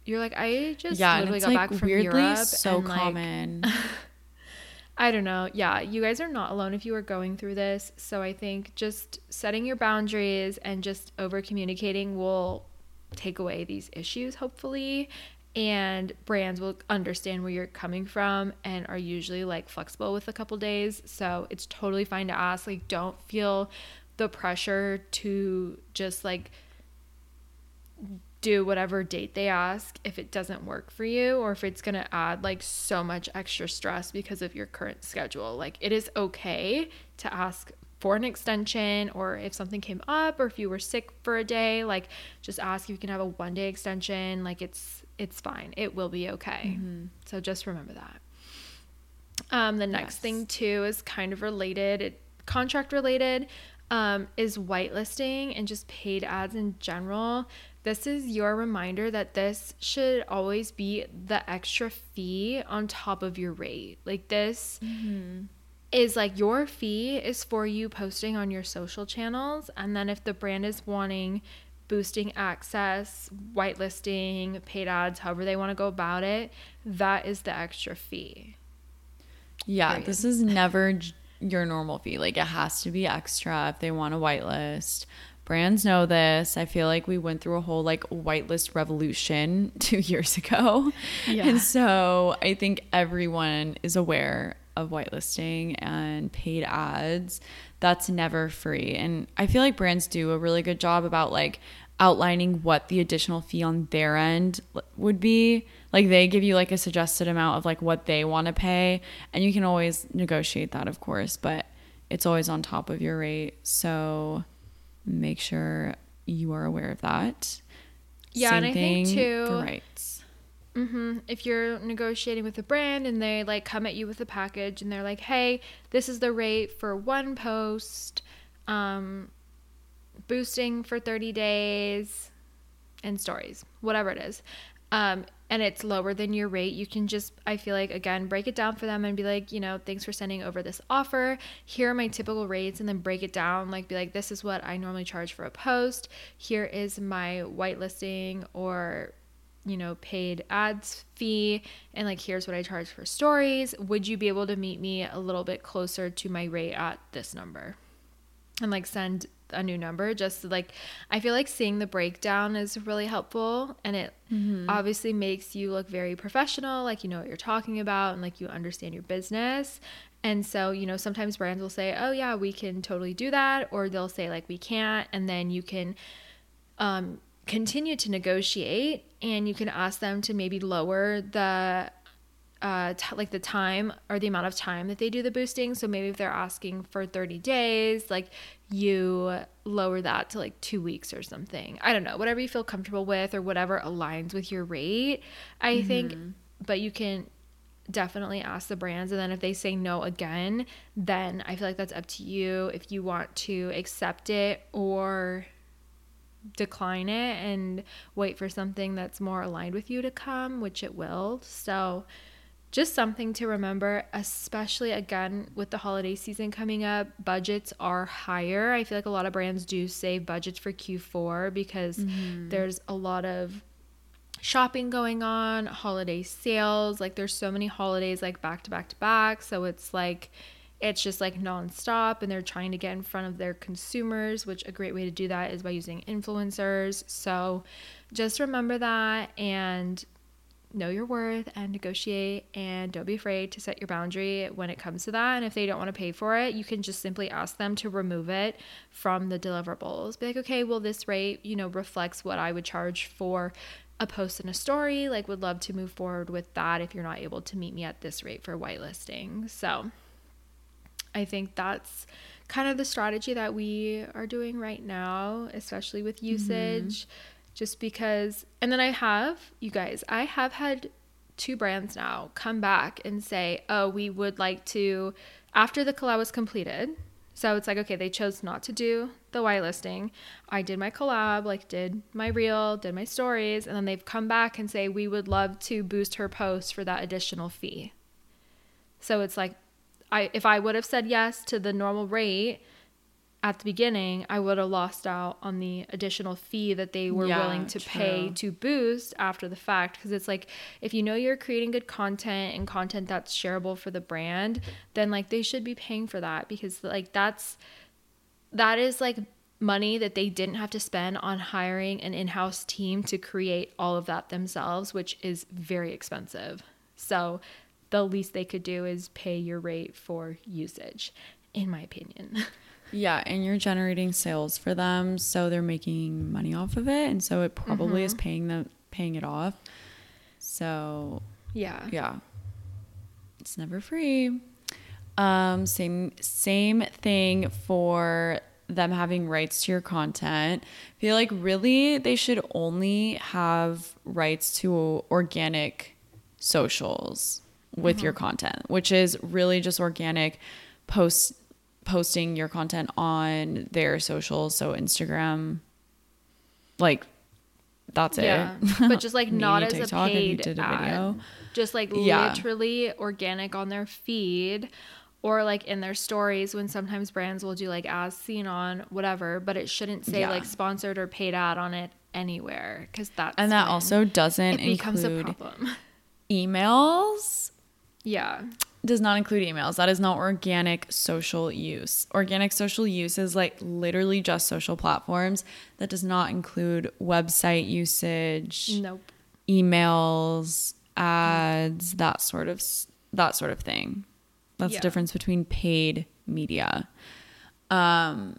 you're like i just yeah, literally got like back from weirdly europe so and, common. Like, i don't know. Yeah you guys are not alone if you are going through this. So i think just setting your boundaries and just over communicating will take away these issues hopefully. And brands will understand where you're coming from and are usually like flexible with a couple days. So it's totally fine to ask. Like don't feel the pressure to just like do whatever date they ask if it doesn't work for you or if it's going to add like so much extra stress because of your current schedule. Like it is okay to ask for an extension or if something came up or if you were sick for a day, like just ask if you can have a one day extension. Like it's it's fine. It will be okay. Mm-hmm. So just remember that. Um, the next yes. thing too is kind of related. It contract related. Um, is whitelisting and just paid ads in general. This is your reminder that this should always be the extra fee on top of your rate. Like this is like your fee is for you posting on your social channels. And then if the brand is wanting boosting access, whitelisting, paid ads, however they want to go about it, that is the extra fee. Yeah, Period. this is never your normal fee. Like it has to be extra if they want a whitelist. Brands know this. I feel like we went through a whole like whitelist revolution two years ago. Yeah. And so I think everyone is aware of whitelisting and paid ads. That's never free. And I feel like brands do a really good job about like outlining what the additional fee on their end would be. Like they give you like a suggested amount of like what they want to pay and you can always negotiate that of course, but it's always on top of your rate. So make sure you are aware of that. Yeah, and I think, too- for rights. hmm If you're negotiating with a brand and they like come at you with a package and they're like, "Hey, this is the rate for one post, um, boosting for 30 days, and stories, whatever it is," um, and it's lower than your rate, you can just, I feel like, again, break it down for them and be like, you know, thanks for sending over this offer. Here are my typical rates, and then break it down. Like, be like, this is what I normally charge for a post. Here is my whitelisting or you know, paid ads fee and like here's what I charge for stories. Would you be able to meet me a little bit closer to my rate at this number? And like send a new number just like I feel like seeing the breakdown is really helpful and it obviously makes you look very professional, like you know what you're talking about and like you understand your business. And so, you know, sometimes brands will say, "Oh yeah, we can totally do that," or they'll say like we can't, and then you can um, continue to negotiate and you can ask them to maybe lower the uh, t- like the time or the amount of time that they do the boosting. So maybe if they're asking for 30 days, like you lower that to like two weeks or something. I don't know, whatever you feel comfortable with or whatever aligns with your rate, I think. But you can definitely ask the brands. And then if they say no again, then I feel like that's up to you if you want to accept it or decline it and wait for something that's more aligned with you to come, which it will. So, just something to remember, especially again with the holiday season coming up, budgets are higher. I feel like a lot of brands do save budgets for Q4 because mm-hmm. there's a lot of shopping going on, holiday sales. Like there's so many holidays like back to back to back. So it's like it's just like nonstop and they're trying to get in front of their consumers, which a great way to do that is by using influencers. So just remember that and know your worth and negotiate and don't be afraid to set your boundary when it comes to that. And if they don't want to pay for it, you can just simply ask them to remove it from the deliverables. Be like, okay, well, this rate, you know, reflects what I would charge for a post and a story. Like, would love to move forward with that if you're not able to meet me at this rate for whitelisting. So I think that's kind of the strategy that we are doing right now, especially with mm-hmm. usage just because and then I have you guys I have had two brands now come back and say oh we would like to after the collab was completed. So it's like okay they chose not to do the Y whitelisting. I did my collab like did my reel did my stories and then they've come back and say we would love to boost her post for that additional fee. So it's like I if I would have said yes to the normal rate at the beginning, I would have lost out on the additional fee that they were Yeah, willing to pay to boost after the fact. Because it's like, if you know you're creating good content and content that's shareable for the brand, then like they should be paying for that because like that's that is like money that they didn't have to spend on hiring an in-house team to create all of that themselves, which is very expensive. So the least they could do is pay your rate for usage, in my opinion. Yeah, and you're generating sales for them, so they're making money off of it, and so it probably is paying them paying it off. So yeah. yeah, it's never free. Um, same same thing for them having rights to your content. I feel like really they should only have rights to organic socials with your content, which is really just organic posts posting your content on their socials, so Instagram, like that's Yeah, it. but just like not as a TikTok you paid a ad. video. just like Yeah. literally organic on their feed or like in their stories when sometimes brands will do like as seen on whatever, but it shouldn't say Yeah. like sponsored or paid ad on it anywhere because that's and that also doesn't it becomes a problem. emails. yeah, does not include emails. That is not organic social use. Organic social use is like literally just social platforms. That does not include website usage, nope. emails, ads, that sort of that sort of thing. That's Yeah. the difference between paid media. Um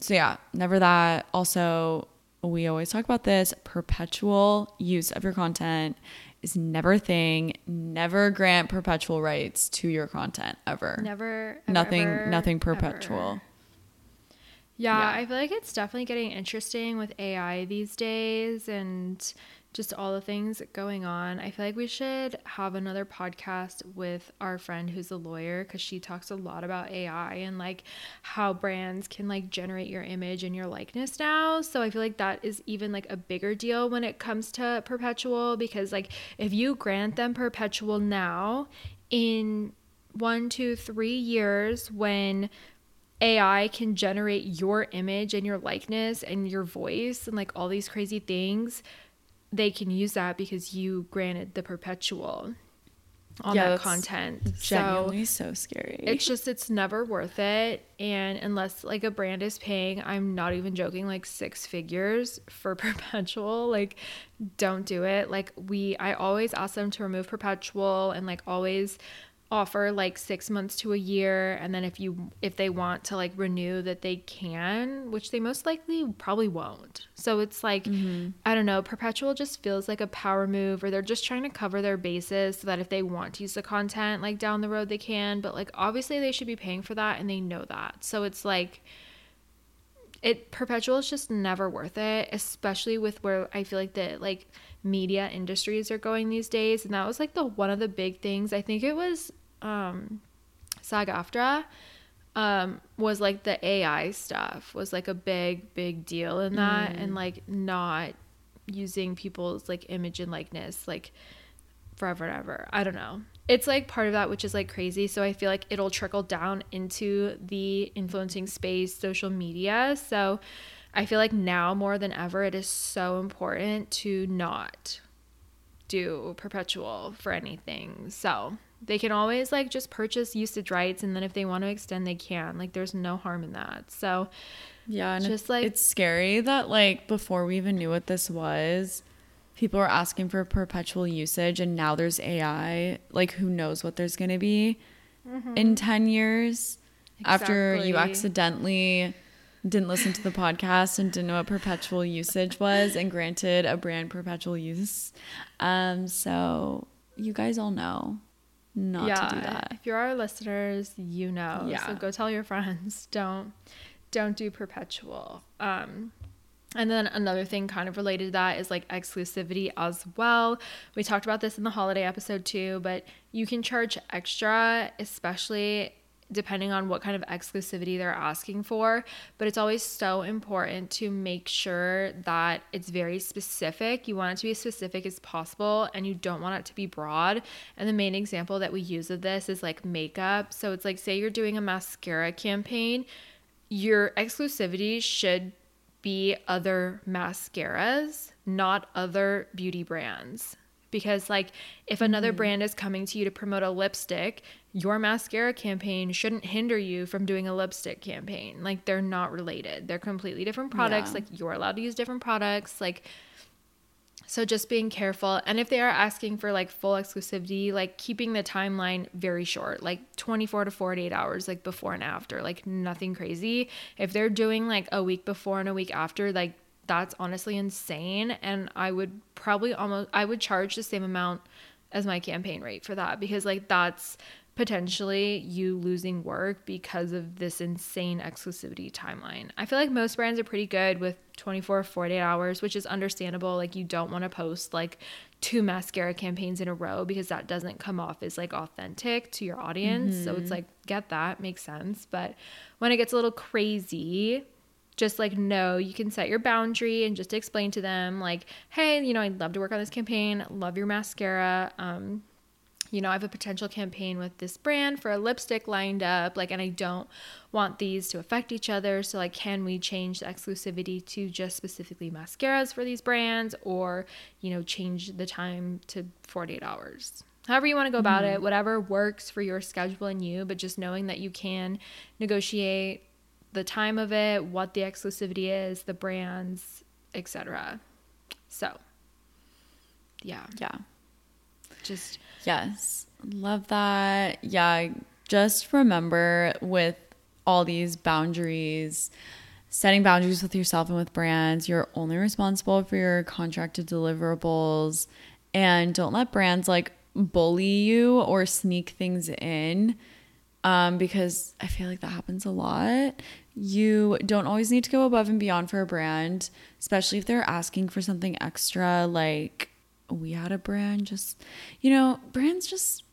so yeah, never that. Also, we always talk about this perpetual use of your content is never a thing. Never grant perpetual rights to your content ever. Never, ever, nothing ever, nothing ever. perpetual. Yeah, Yeah. I feel like it's definitely getting interesting with AI these days and just all the things going on. I feel like we should have another podcast with our friend who's a lawyer because she talks a lot about AI and like how brands can like generate your image and your likeness now. So I feel like that is even like a bigger deal when it comes to perpetual because like if you grant them perpetual now in one, two, three years when AI can generate your image and your likeness and your voice and like all these crazy things, they can use that because you granted the perpetual on Yeah, that content. So Genuinely so scary. it's just it's never worth it and unless like a brand is paying i'm not even joking like six figures for perpetual like don't do it like we i always ask them to remove perpetual and like always offer like six months to a year and then if you if they want to like renew that they can which they most likely probably won't. So it's like mm-hmm. i don't know perpetual just feels like a power move or they're just trying to cover their bases so that if they want to use the content like down the road they can. But like obviously they should be paying for that and they know that. So it's like it perpetual is just never worth it especially with where i feel like the like media industries are going these days. And that was like the one of the big things. I think it was um SAG-AFTRA um was like the ai stuff was like a big big deal in that and like not using people's like image and likeness like forever and ever. I don't know. It's like part of that, which is like crazy. So I feel like it'll trickle down into the influencing space, social media. So I feel like now more than ever, it is so important to not do perpetual for anything. So they can always like just purchase usage rights. And then if they want to extend, they can. Like there's no harm in that. So Yeah, and Just like- it's scary that like before we even knew what this was, people were asking for perpetual usage, and now there's AI. Like, who knows what there's gonna be in ten years after you accidentally didn't listen to the podcast and didn't know what perpetual usage was, and granted a brand perpetual use. Um, so you guys all know not to do that. If you're our listeners, you know. Yeah. So go tell your friends. Don't don't do perpetual. Um and then another thing kind of related to that is like exclusivity as well. We talked about this in the holiday episode too, but you can charge extra, especially depending on what kind of exclusivity they're asking for. But it's always so important to make sure that it's very specific. You want it to be as specific as possible and you don't want it to be broad. And the main example that we use of this is like makeup. So it's like, say you're doing a mascara campaign, your exclusivity should be other mascaras, not other beauty brands. Because, like, if another mm-hmm. brand is coming to you to promote a lipstick, your mascara campaign shouldn't hinder you from doing a lipstick campaign. Like, they're not related. They're completely different products. Yeah. Like, you're allowed to use different products. Like, so just being careful. And if they are asking for like full exclusivity, like keeping the timeline very short, like 24 to 48 hours, like before and after, like nothing crazy. If they're doing like a week before and a week after, like that's honestly insane. And I would probably almost, I would charge the same amount as my campaign rate for that because like that's potentially you losing work because of this insane exclusivity timeline. I feel like most brands are pretty good with 24 48 hours, which is understandable. Like you don't want to post like two mascara campaigns in a row because that doesn't come off as like authentic to your audience. So it's mm-hmm. like get that, makes sense, but when it gets a little crazy, just like no you can set your boundary and just explain to them like hey you know i'd love to work on this campaign. Love your mascara. Um you know i have a potential campaign with this brand for a lipstick lined up like and i don't want these to affect each other. So like can we change the exclusivity to just specifically mascaras for these brands or you know change the time to 48 hours? However you want to go about it whatever works for your schedule and you but just knowing that you can negotiate the time of it, what the exclusivity is, the brands, etc. So, yeah, Yeah. just Yes. Love that. Yeah. Just remember with all these boundaries, setting boundaries with yourself and with brands, you're only responsible for your contracted deliverables. And don't let brands like bully you or sneak things in um, because I feel like that happens a lot. You don't always need to go above and beyond for a brand, especially if they're asking for something extra. Like we had a brand just, you know, brands just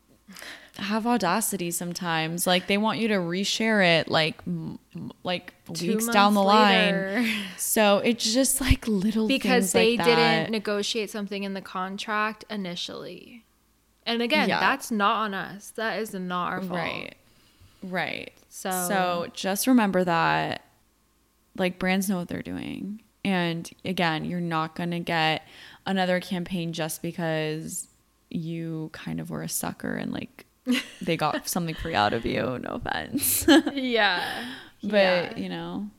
have audacity sometimes. Like they want you to reshare it like m- like two weeks down the months line. So it's just like little because they like didn't negotiate something in the contract initially. And again, Yeah. that's not on us. That is not our fault. Right. Right. So- so just remember that like brands know what they're doing. And again, you're not going to get another campaign just because you kind of were a sucker and like they got something free out of you. No offense. Yeah. but, Yeah. you know,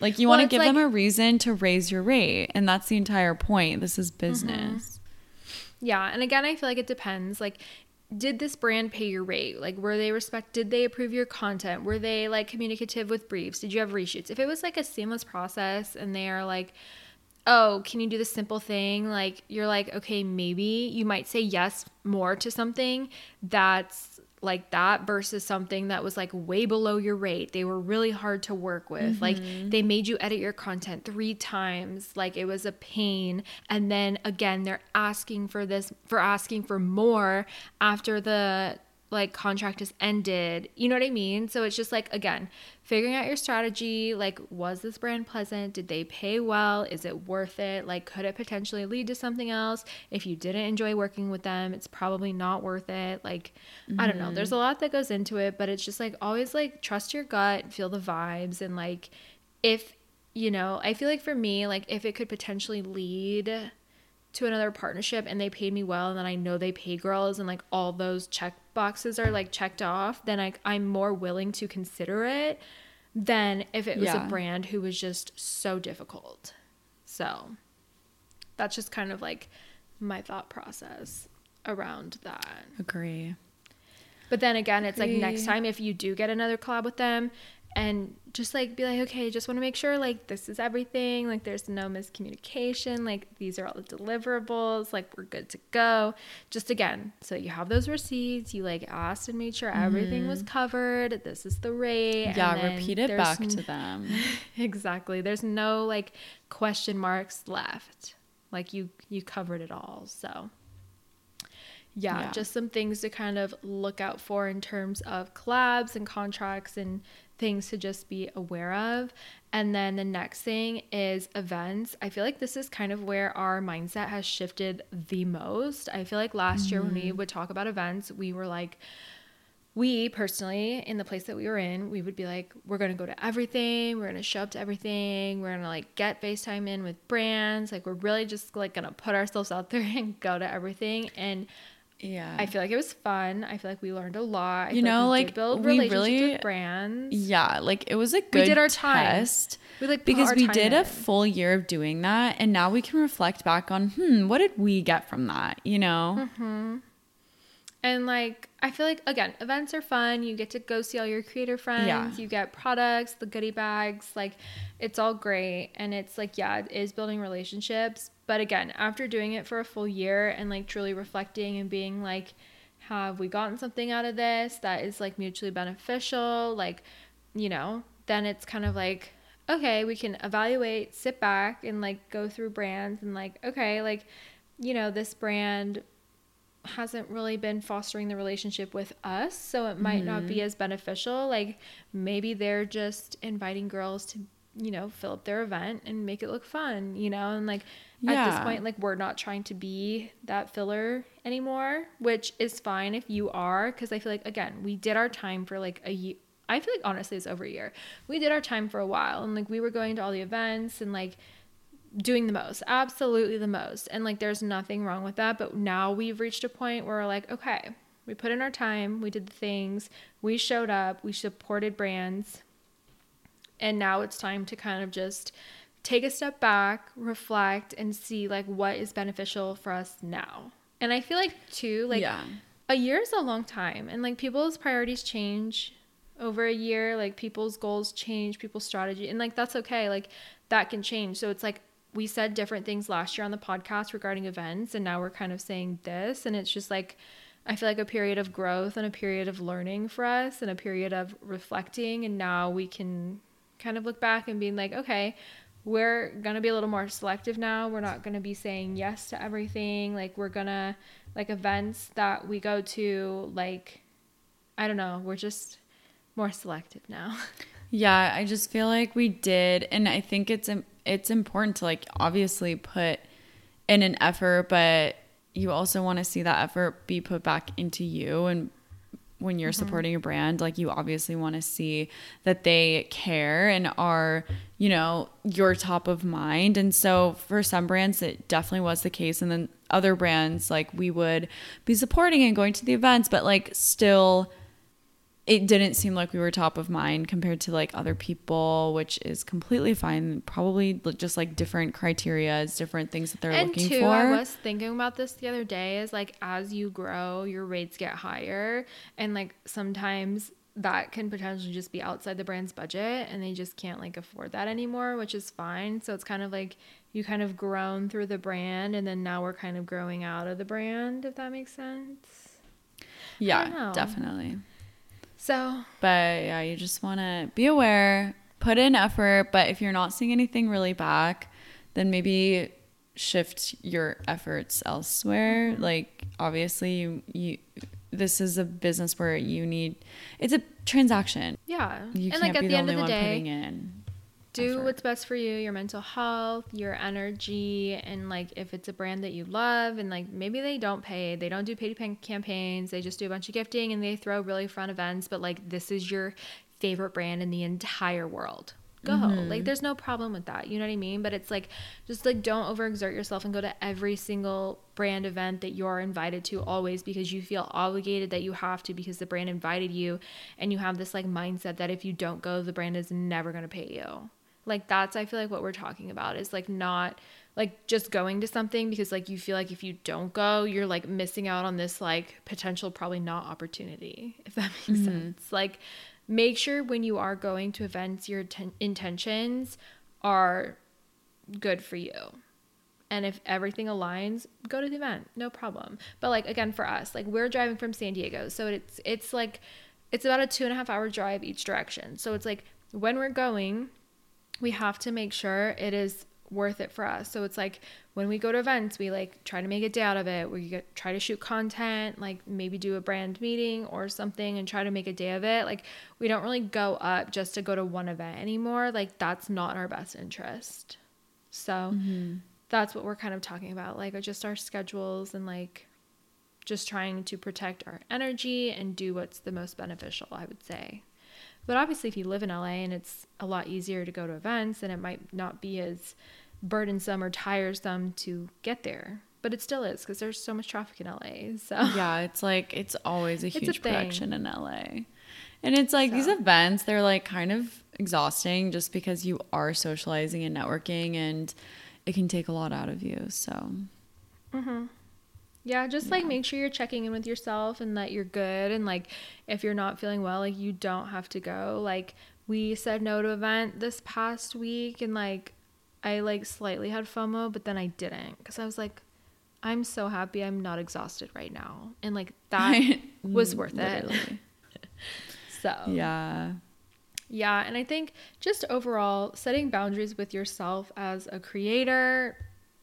like you Well, want to give them a reason to raise your rate. And that's the entire point. This is mm-hmm. business. Yeah, and again, I feel like it depends. Like, did this brand pay your rate? Like, were they respect? Did they approve your content? Were they like communicative with briefs? Did you have reshoots? If it was like a seamless process and they are like, oh, can you do this simple thing? Like, you're like, okay, maybe you might say yes more to something that's like that versus something that was like way below your rate. They were really hard to work with. Mm-hmm. Like they made you edit your content 3 times. Like it was a pain. And then again, they're asking for this for asking for more after the like contract is ended. You know what I mean? So it's just like again, figuring out your strategy, like was this brand pleasant? Did they pay well? Is it worth it? Like could it potentially lead to something else? If you didn't enjoy working with them, it's probably not worth it. Like I don't know. There's a mm-hmm. lot that goes into it, but it's just like always like trust your gut, feel the vibes and like if you know, I feel like for me, like if it could potentially lead to another partnership and they paid me well and then I know they pay girls and like all those check boxes are like checked off, then I, I'm more willing to consider it than if it was Yeah. a brand who was just so difficult. So that's just kind of like my thought process around that. Agree. But then again, it's like next time if you do get another collab with them and just like be like, okay, just want to make sure like this is everything, like there's no miscommunication, like these are all the deliverables, like we're good to go. Just again, so you have those receipts, you like asked and made sure everything was mm-hmm. covered. This is the rate. Yeah, repeat it back n- to them. exactly. There's no like question marks left. Like you you covered it all. So yeah, Yeah. just some things to kind of look out for in terms of collabs and contracts and things to just be aware of. And then the next thing is events. I feel like this is kind of where our mindset has shifted the most. I feel like last year when we mm-hmm. would talk about events, we were like, we personally in the place that we were in we would be like we're gonna go to everything we're gonna show up to everything we're gonna like get facetime in with brands like we're really just like gonna put ourselves out there and go to everything and Yeah. i feel like it was fun i feel like we learned a lot I You know, we like, build we relationships really- with brands Yeah, like it was a good we did our time. test. We, like, because we time did a full year of doing that and now we can reflect back on hmm, what did we get from that, you know? Mm-hmm. And like, I feel like again, events are fun. You get to go see all your creator friends. Yeah. You get products, the goodie bags. Like, it's all great. And it's like, yeah, it is building relationships. But again, after doing it for a full year and like truly reflecting and being like, have we gotten something out of this that is like mutually beneficial? Like, you know, then it's kind of like, okay, we can evaluate, sit back and like go through brands and like, okay, like, you know, this brand hasn't really been fostering the relationship with us, so it might not be mm-hmm. as beneficial. Like maybe they're just inviting girls to, you know, fill up their event and make it look fun, you know, and like at this point like we're not trying to be that filler anymore, which is fine if you are cuz I feel like again, we did our time for like a year I feel like honestly it's over a year. We did our time for a while and like we were going to all the events and like doing the most absolutely the most. And like there's nothing wrong with that but now we've reached a point where we're like okay we put in our time we did the things we showed up we supported brands and now it's time to kind of just take a step back reflect and see like what is beneficial for us now. And i feel like too like yeah. a year is a long time and like people's priorities change over a year like people's goals change people's strategy and like that's okay like that can change. So it's like we said different things last year on the podcast regarding events and now we're kind of saying this and it's just like i feel like a period of growth and a period of learning for us and a period of reflecting and now we can kind of look back and being like okay we're gonna be a little more selective now. We're not gonna be saying yes to everything. Like we're gonna like events that we go to like i don't know we're just more selective now. Yeah, I just feel like we did, and I think it's im- it's important to like obviously put in an effort, but you also want to see that effort be put back into you. And when you're mm-hmm. supporting a brand, like you obviously want to see that they care and are, you know, your top of mind. And so for some brands, it definitely was the case, and then other brands like we would be supporting and going to the events, but like still it didn't seem like we were top of mind compared to like other people, which is completely fine. Probably just like different criteria, different things that they're and looking two for. i was thinking about this the other day is like as you grow your rates get higher and like sometimes that can potentially just be outside the brand's budget and they just can't like afford that anymore which is fine so it's kind of like you kind of grown through the brand and then now we're kind of growing out of the brand if that makes sense yeah, definitely. So But yeah, you just want to be aware, put in effort. But if you're not seeing anything really back, then maybe shift your efforts elsewhere. Mm-hmm. Like obviously, you, you this is a business where you need it's a transaction. yeah You and can't like at be the, end only of the one day putting in. Do effort. what's best for you your mental health your energy and like if it's a brand that you love and like maybe they don't pay. They don't do paid campaigns. They just do a bunch of gifting and they throw really fun events but like this is your favorite brand in the entire world. Go. Mm-hmm. like there's no problem with that. You know what i mean? But it's like just like don't overexert yourself and go to every single brand event that you're invited to always because you feel obligated that you have to because the brand invited you and you have this like mindset that if you don't go the brand is never going to pay you like that's i feel like what we're talking about is like not like just going to something because like you feel like if you don't go you're like missing out on this like potential probably not opportunity if that makes mm-hmm. sense. Like make sure when you are going to events your ten- intentions are good for you. And if everything aligns go to the event no problem. But like again for us like we're driving from san diego so it's it's like it's about a two and a half hour drive each direction. So it's like when we're going we have to make sure it is worth it for us. So it's like when we go to events, we like try to make a day out of it. We get, try to shoot content, like maybe do a brand meeting or something and try to make a day of it. Like we don't really go up just to go to one event anymore. Like that's not in our best interest. So mm-hmm. that's what we're kind of talking about, like just our schedules and like just trying to protect our energy and do what's the most beneficial, I would say. But obviously, if you live in LA and it's a lot easier to go to events, then it might not be as burdensome or tiresome to get there. But it still is because there's so much traffic in LA. So yeah, it's like it's always a a huge thing. production in LA. And it's like these events, they're like kind of exhausting just because you are socializing and networking and it can take a lot out of you. So, mm-hmm. Yeah, just like make sure you're checking in with yourself and that you're good. And like if you're not feeling well, like you don't have to go. Like we said no to event this past week and like I like slightly had FOMO, but then I didn't because I was like, I'm so happy I'm not exhausted right now. And like that mm, was worth it. So, Yeah. yeah. And I think just overall, setting boundaries with yourself as a creator,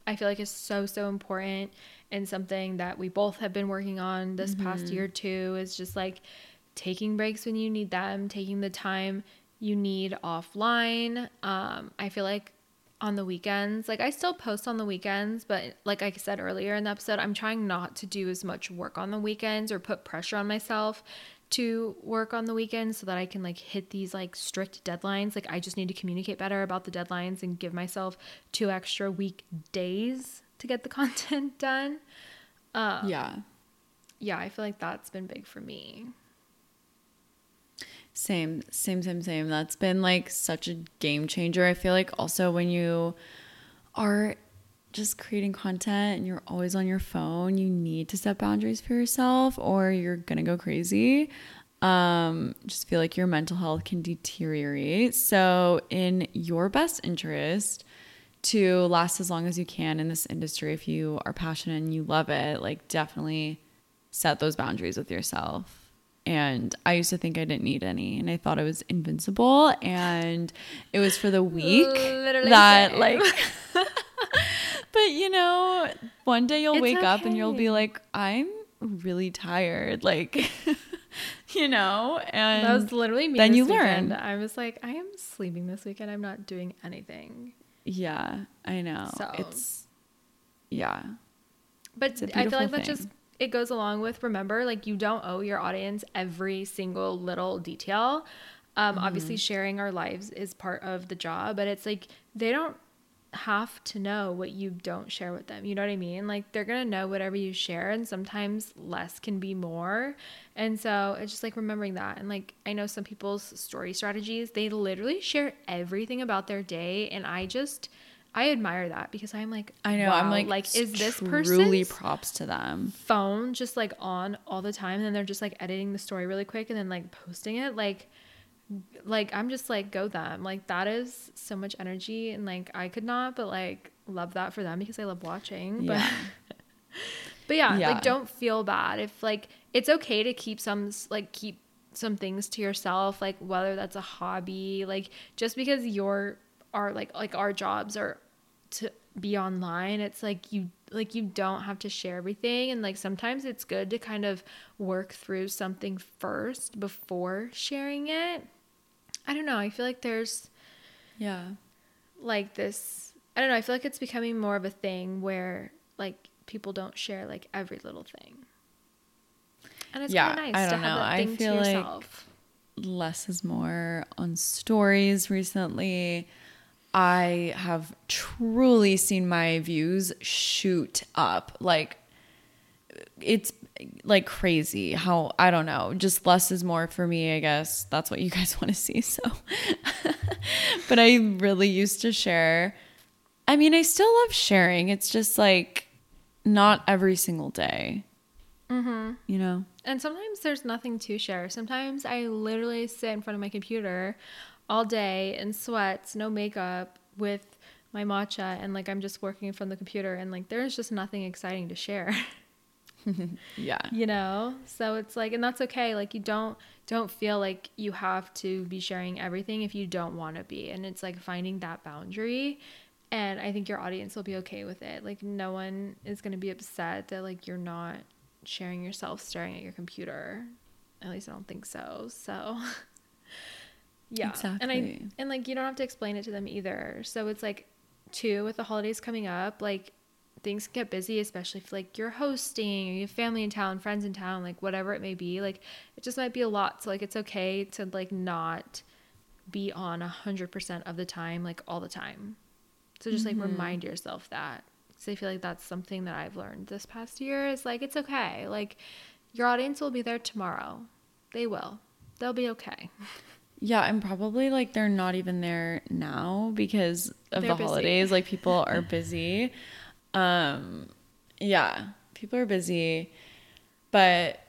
I feel like is so, so important and something that we both have been working on this past year too is just like taking breaks when you need them, taking the time you need offline. Um, I feel like on the weekends, like I still post on the weekends, but like I said earlier in the episode, I'm trying not to do as much work on the weekends or put pressure on myself to work on the weekends so that I can like hit these like strict deadlines. Like I just need to communicate better about the deadlines and give myself two extra week days to get the content done. yeah. Yeah, I feel like that's been big for me. Same, same, same, same. That's been like such a game changer. I feel like also when you are just creating content and you're always on your phone, you need to set boundaries for yourself or you're gonna go crazy. Um, just feel like your mental health can deteriorate. So, in your best interest, to last as long as you can in this industry, if you are passionate and you love it, like definitely set those boundaries with yourself and I used to think I didn't need any, and I thought I was invincible, and it was for the week Literally that same. like. but you know, one day you'll It's wake up and you'll be like, I'm really tired, like, you know, and That was literally me. then you weekend. learn. I was like, I am sleeping this weekend. I'm not doing anything. Yeah, I know. So- It's yeah, But I feel like that just it goes along with remember like you don't owe your audience every single little detail. Um, Mm-hmm. Obviously, sharing our lives is part of the job, but it's like they don't have to know what you don't share with them. You know what I mean? Like they're gonna know whatever you share, and sometimes less can be more. And so it's just like remembering that. And like I know some people's story strategies, they literally share everything about their day, and I just I admire that because I'm like I know. I'm like, like is this person truly props to them. phone just like on all the time and then they're just like editing the story really quick and then like posting it like like I'm just like go them like that is so much energy and like I could not but like love that for them because I love watching but Yeah. but yeah, Yeah. like don't feel bad if like it's okay to keep some like keep some things to yourself like whether that's a hobby like just because your our like like our jobs are to be online it's like you like you don't have to share everything and like sometimes it's good to kind of work through something first before sharing it i don't know i feel like there's Yeah. like this I don't know, I feel like it's becoming more of a thing where like people don't share like every little thing. And it's Yeah, kind of I nice to don't have know. I feel like- less is more on stories recently. I have truly seen my views shoot up. Like it's like crazy how I don't know, just less is more for me, I guess. That's what you guys want to see. So but I really used to share. I mean, I still love sharing. It's just like not every single day. Mm-hmm. You know? And sometimes there's nothing to share. Sometimes I literally sit in front of my computer all day in sweats, no makeup, with my matcha, and like I'm just working from the computer, and like there's just nothing exciting to share. Yeah. you know? So it's like and that's okay. Like you don't don't feel like you have to be sharing everything if you don't want to be and it's like finding that boundary and i think your audience will be okay with it. Like no one is going to be upset that like you're not sharing yourself staring at your computer. At least i don't think so. So yeah and i Exactly. and like you don't have to explain it to them either. So it's like too with the holidays coming up like things get busy especially if like you're hosting or you have family in town friends in town like whatever it may be like it just might be a lot. So like it's okay to like not be on a hundred percent of the time like all the time. So just like mm-hmm. remind yourself that. Because i feel like that's something that i've learned this past year is like it's okay. Like your audience will be there tomorrow. They will. They'll be okay Yeah, and probably like they're not even there now because of They're the busy. holidays. Like people are busy. Um yeah, people are busy. But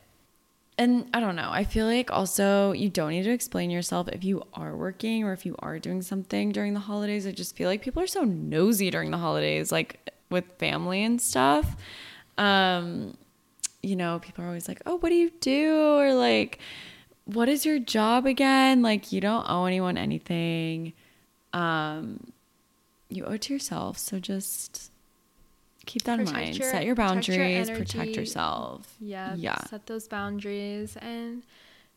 and I don't know. I feel like also you don't need to explain yourself if you are working or if you are doing something during the holidays. I just feel like people are so nosy during the holidays like with family and stuff. Um, you know, people are always like, "Oh, what do you do?" or like, "What is your job again?" Like, you don't owe anyone anything. Um, you owe it to yourself. So just keep that in mind. your- Set your protect your boundaries. protect yourself. Yeah. Yeah. Set those boundaries and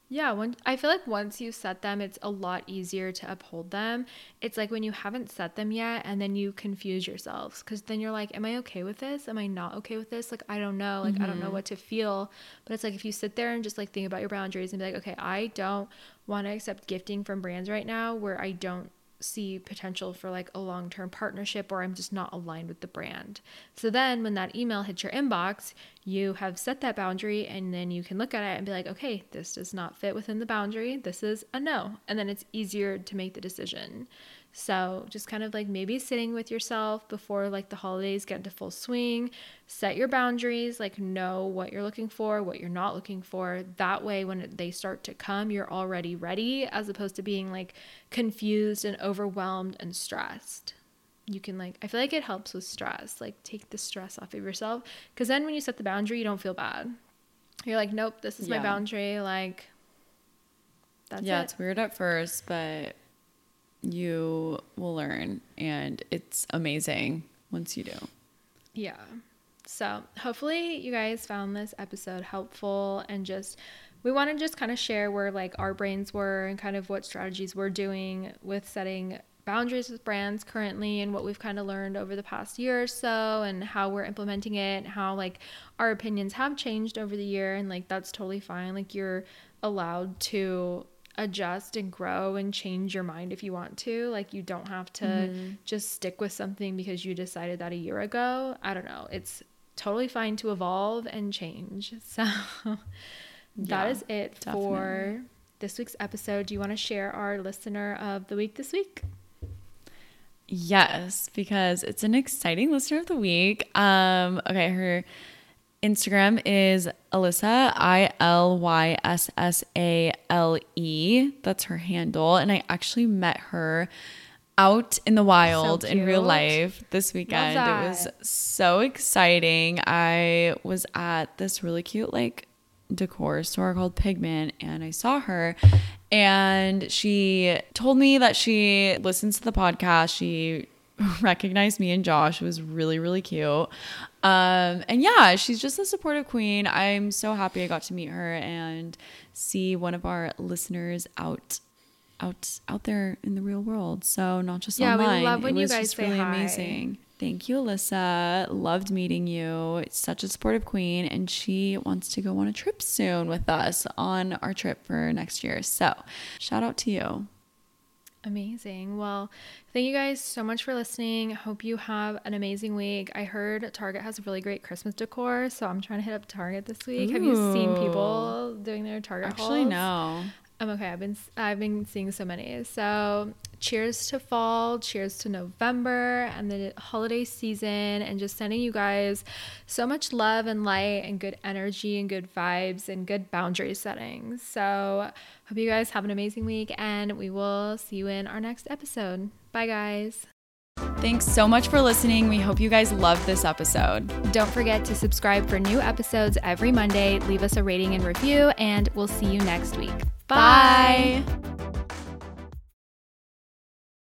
yeah, when I feel like once you set them, it's a lot easier to uphold them. It's like when you haven't set them yet and then you confuse yourselves because then you're like, Am I okay with this? Am I not okay with this? Like, I don't know. Like, I don't know mm-hmm. what to feel. But it's like if you sit there and just like think about your boundaries and be like, Okay, I don't want to accept gifting from brands right now where I don't see potential for like a long term partnership or I'm just not aligned with the brand. So then when that email hits your inbox, you have set that boundary and then you can look at it and be like, okay, this does not fit within the boundary. This is a no. And then it's easier to make the decision. So just kind of like maybe sitting with yourself before like the holidays get into full swing, set your boundaries, like know what you're looking for, what you're not looking for. That way, when they start to come, you're already ready as opposed to being like confused and overwhelmed and stressed. You can like, I feel like it helps with stress, like take the stress off of yourself. Cause then when you set the boundary, you don't feel bad. You're like, nope, this is my boundary. Like, that's yeah, it. it's weird at first, but you will learn and it's amazing once you do. Yeah. So hopefully you guys found this episode helpful and just we want to just kind of share where like our brains were and kind of what strategies we're doing with setting boundaries with brands currently and what we've kind of learned over the past year or so and how we're implementing it and how like our opinions have changed over the year and like that's totally fine like you're allowed to adjust and grow and change your mind if you want to. Like you don't have to just stick with something because you decided that a year ago. I don't know. It's totally fine to evolve and change. So that Yeah, is it for this week's episode. Do you want to share our listener of the week this week? Yes, because it's an exciting listener of the week. Um, okay, her Instagram is Alyssa I L Y S S A L E. That's her handle, and I actually met her out in the wild in real life this weekend. It was so exciting. I was at this really cute like decor store called Pigment and I saw her and she told me that she listens to the podcast. She recognized me and Josh. It was really, really cute. Um, and yeah, she's just a supportive queen. I'm so happy I got to meet her and see one of our listeners out out out there in the real world. So not just Yeah, we online. love when it you guys say really hi. amazing. Thank you, Alyssa. Loved meeting you. It's such a supportive queen, and she wants to go on a trip soon with us on our trip for next year. So, shout out to you. Amazing. Well, thank you guys so much for listening. Hope you have an amazing week. I heard Target has really great Christmas decor, so I'm trying to hit up Target this week. Have you seen people doing their Target Actually, hauls? no. I'm okay. I've been I've been seeing so many. So cheers to fall, cheers to November and the holiday season, and just sending you guys so much love and light and good energy and good vibes and good boundary settings. So hope you guys have an amazing week, and we will see you in our next episode. Bye, guys. Thanks so much for listening. We hope you guys loved this episode. Don't forget to subscribe for new episodes every Monday. Leave us a rating and review, and we'll see you next week. Bye. Bye.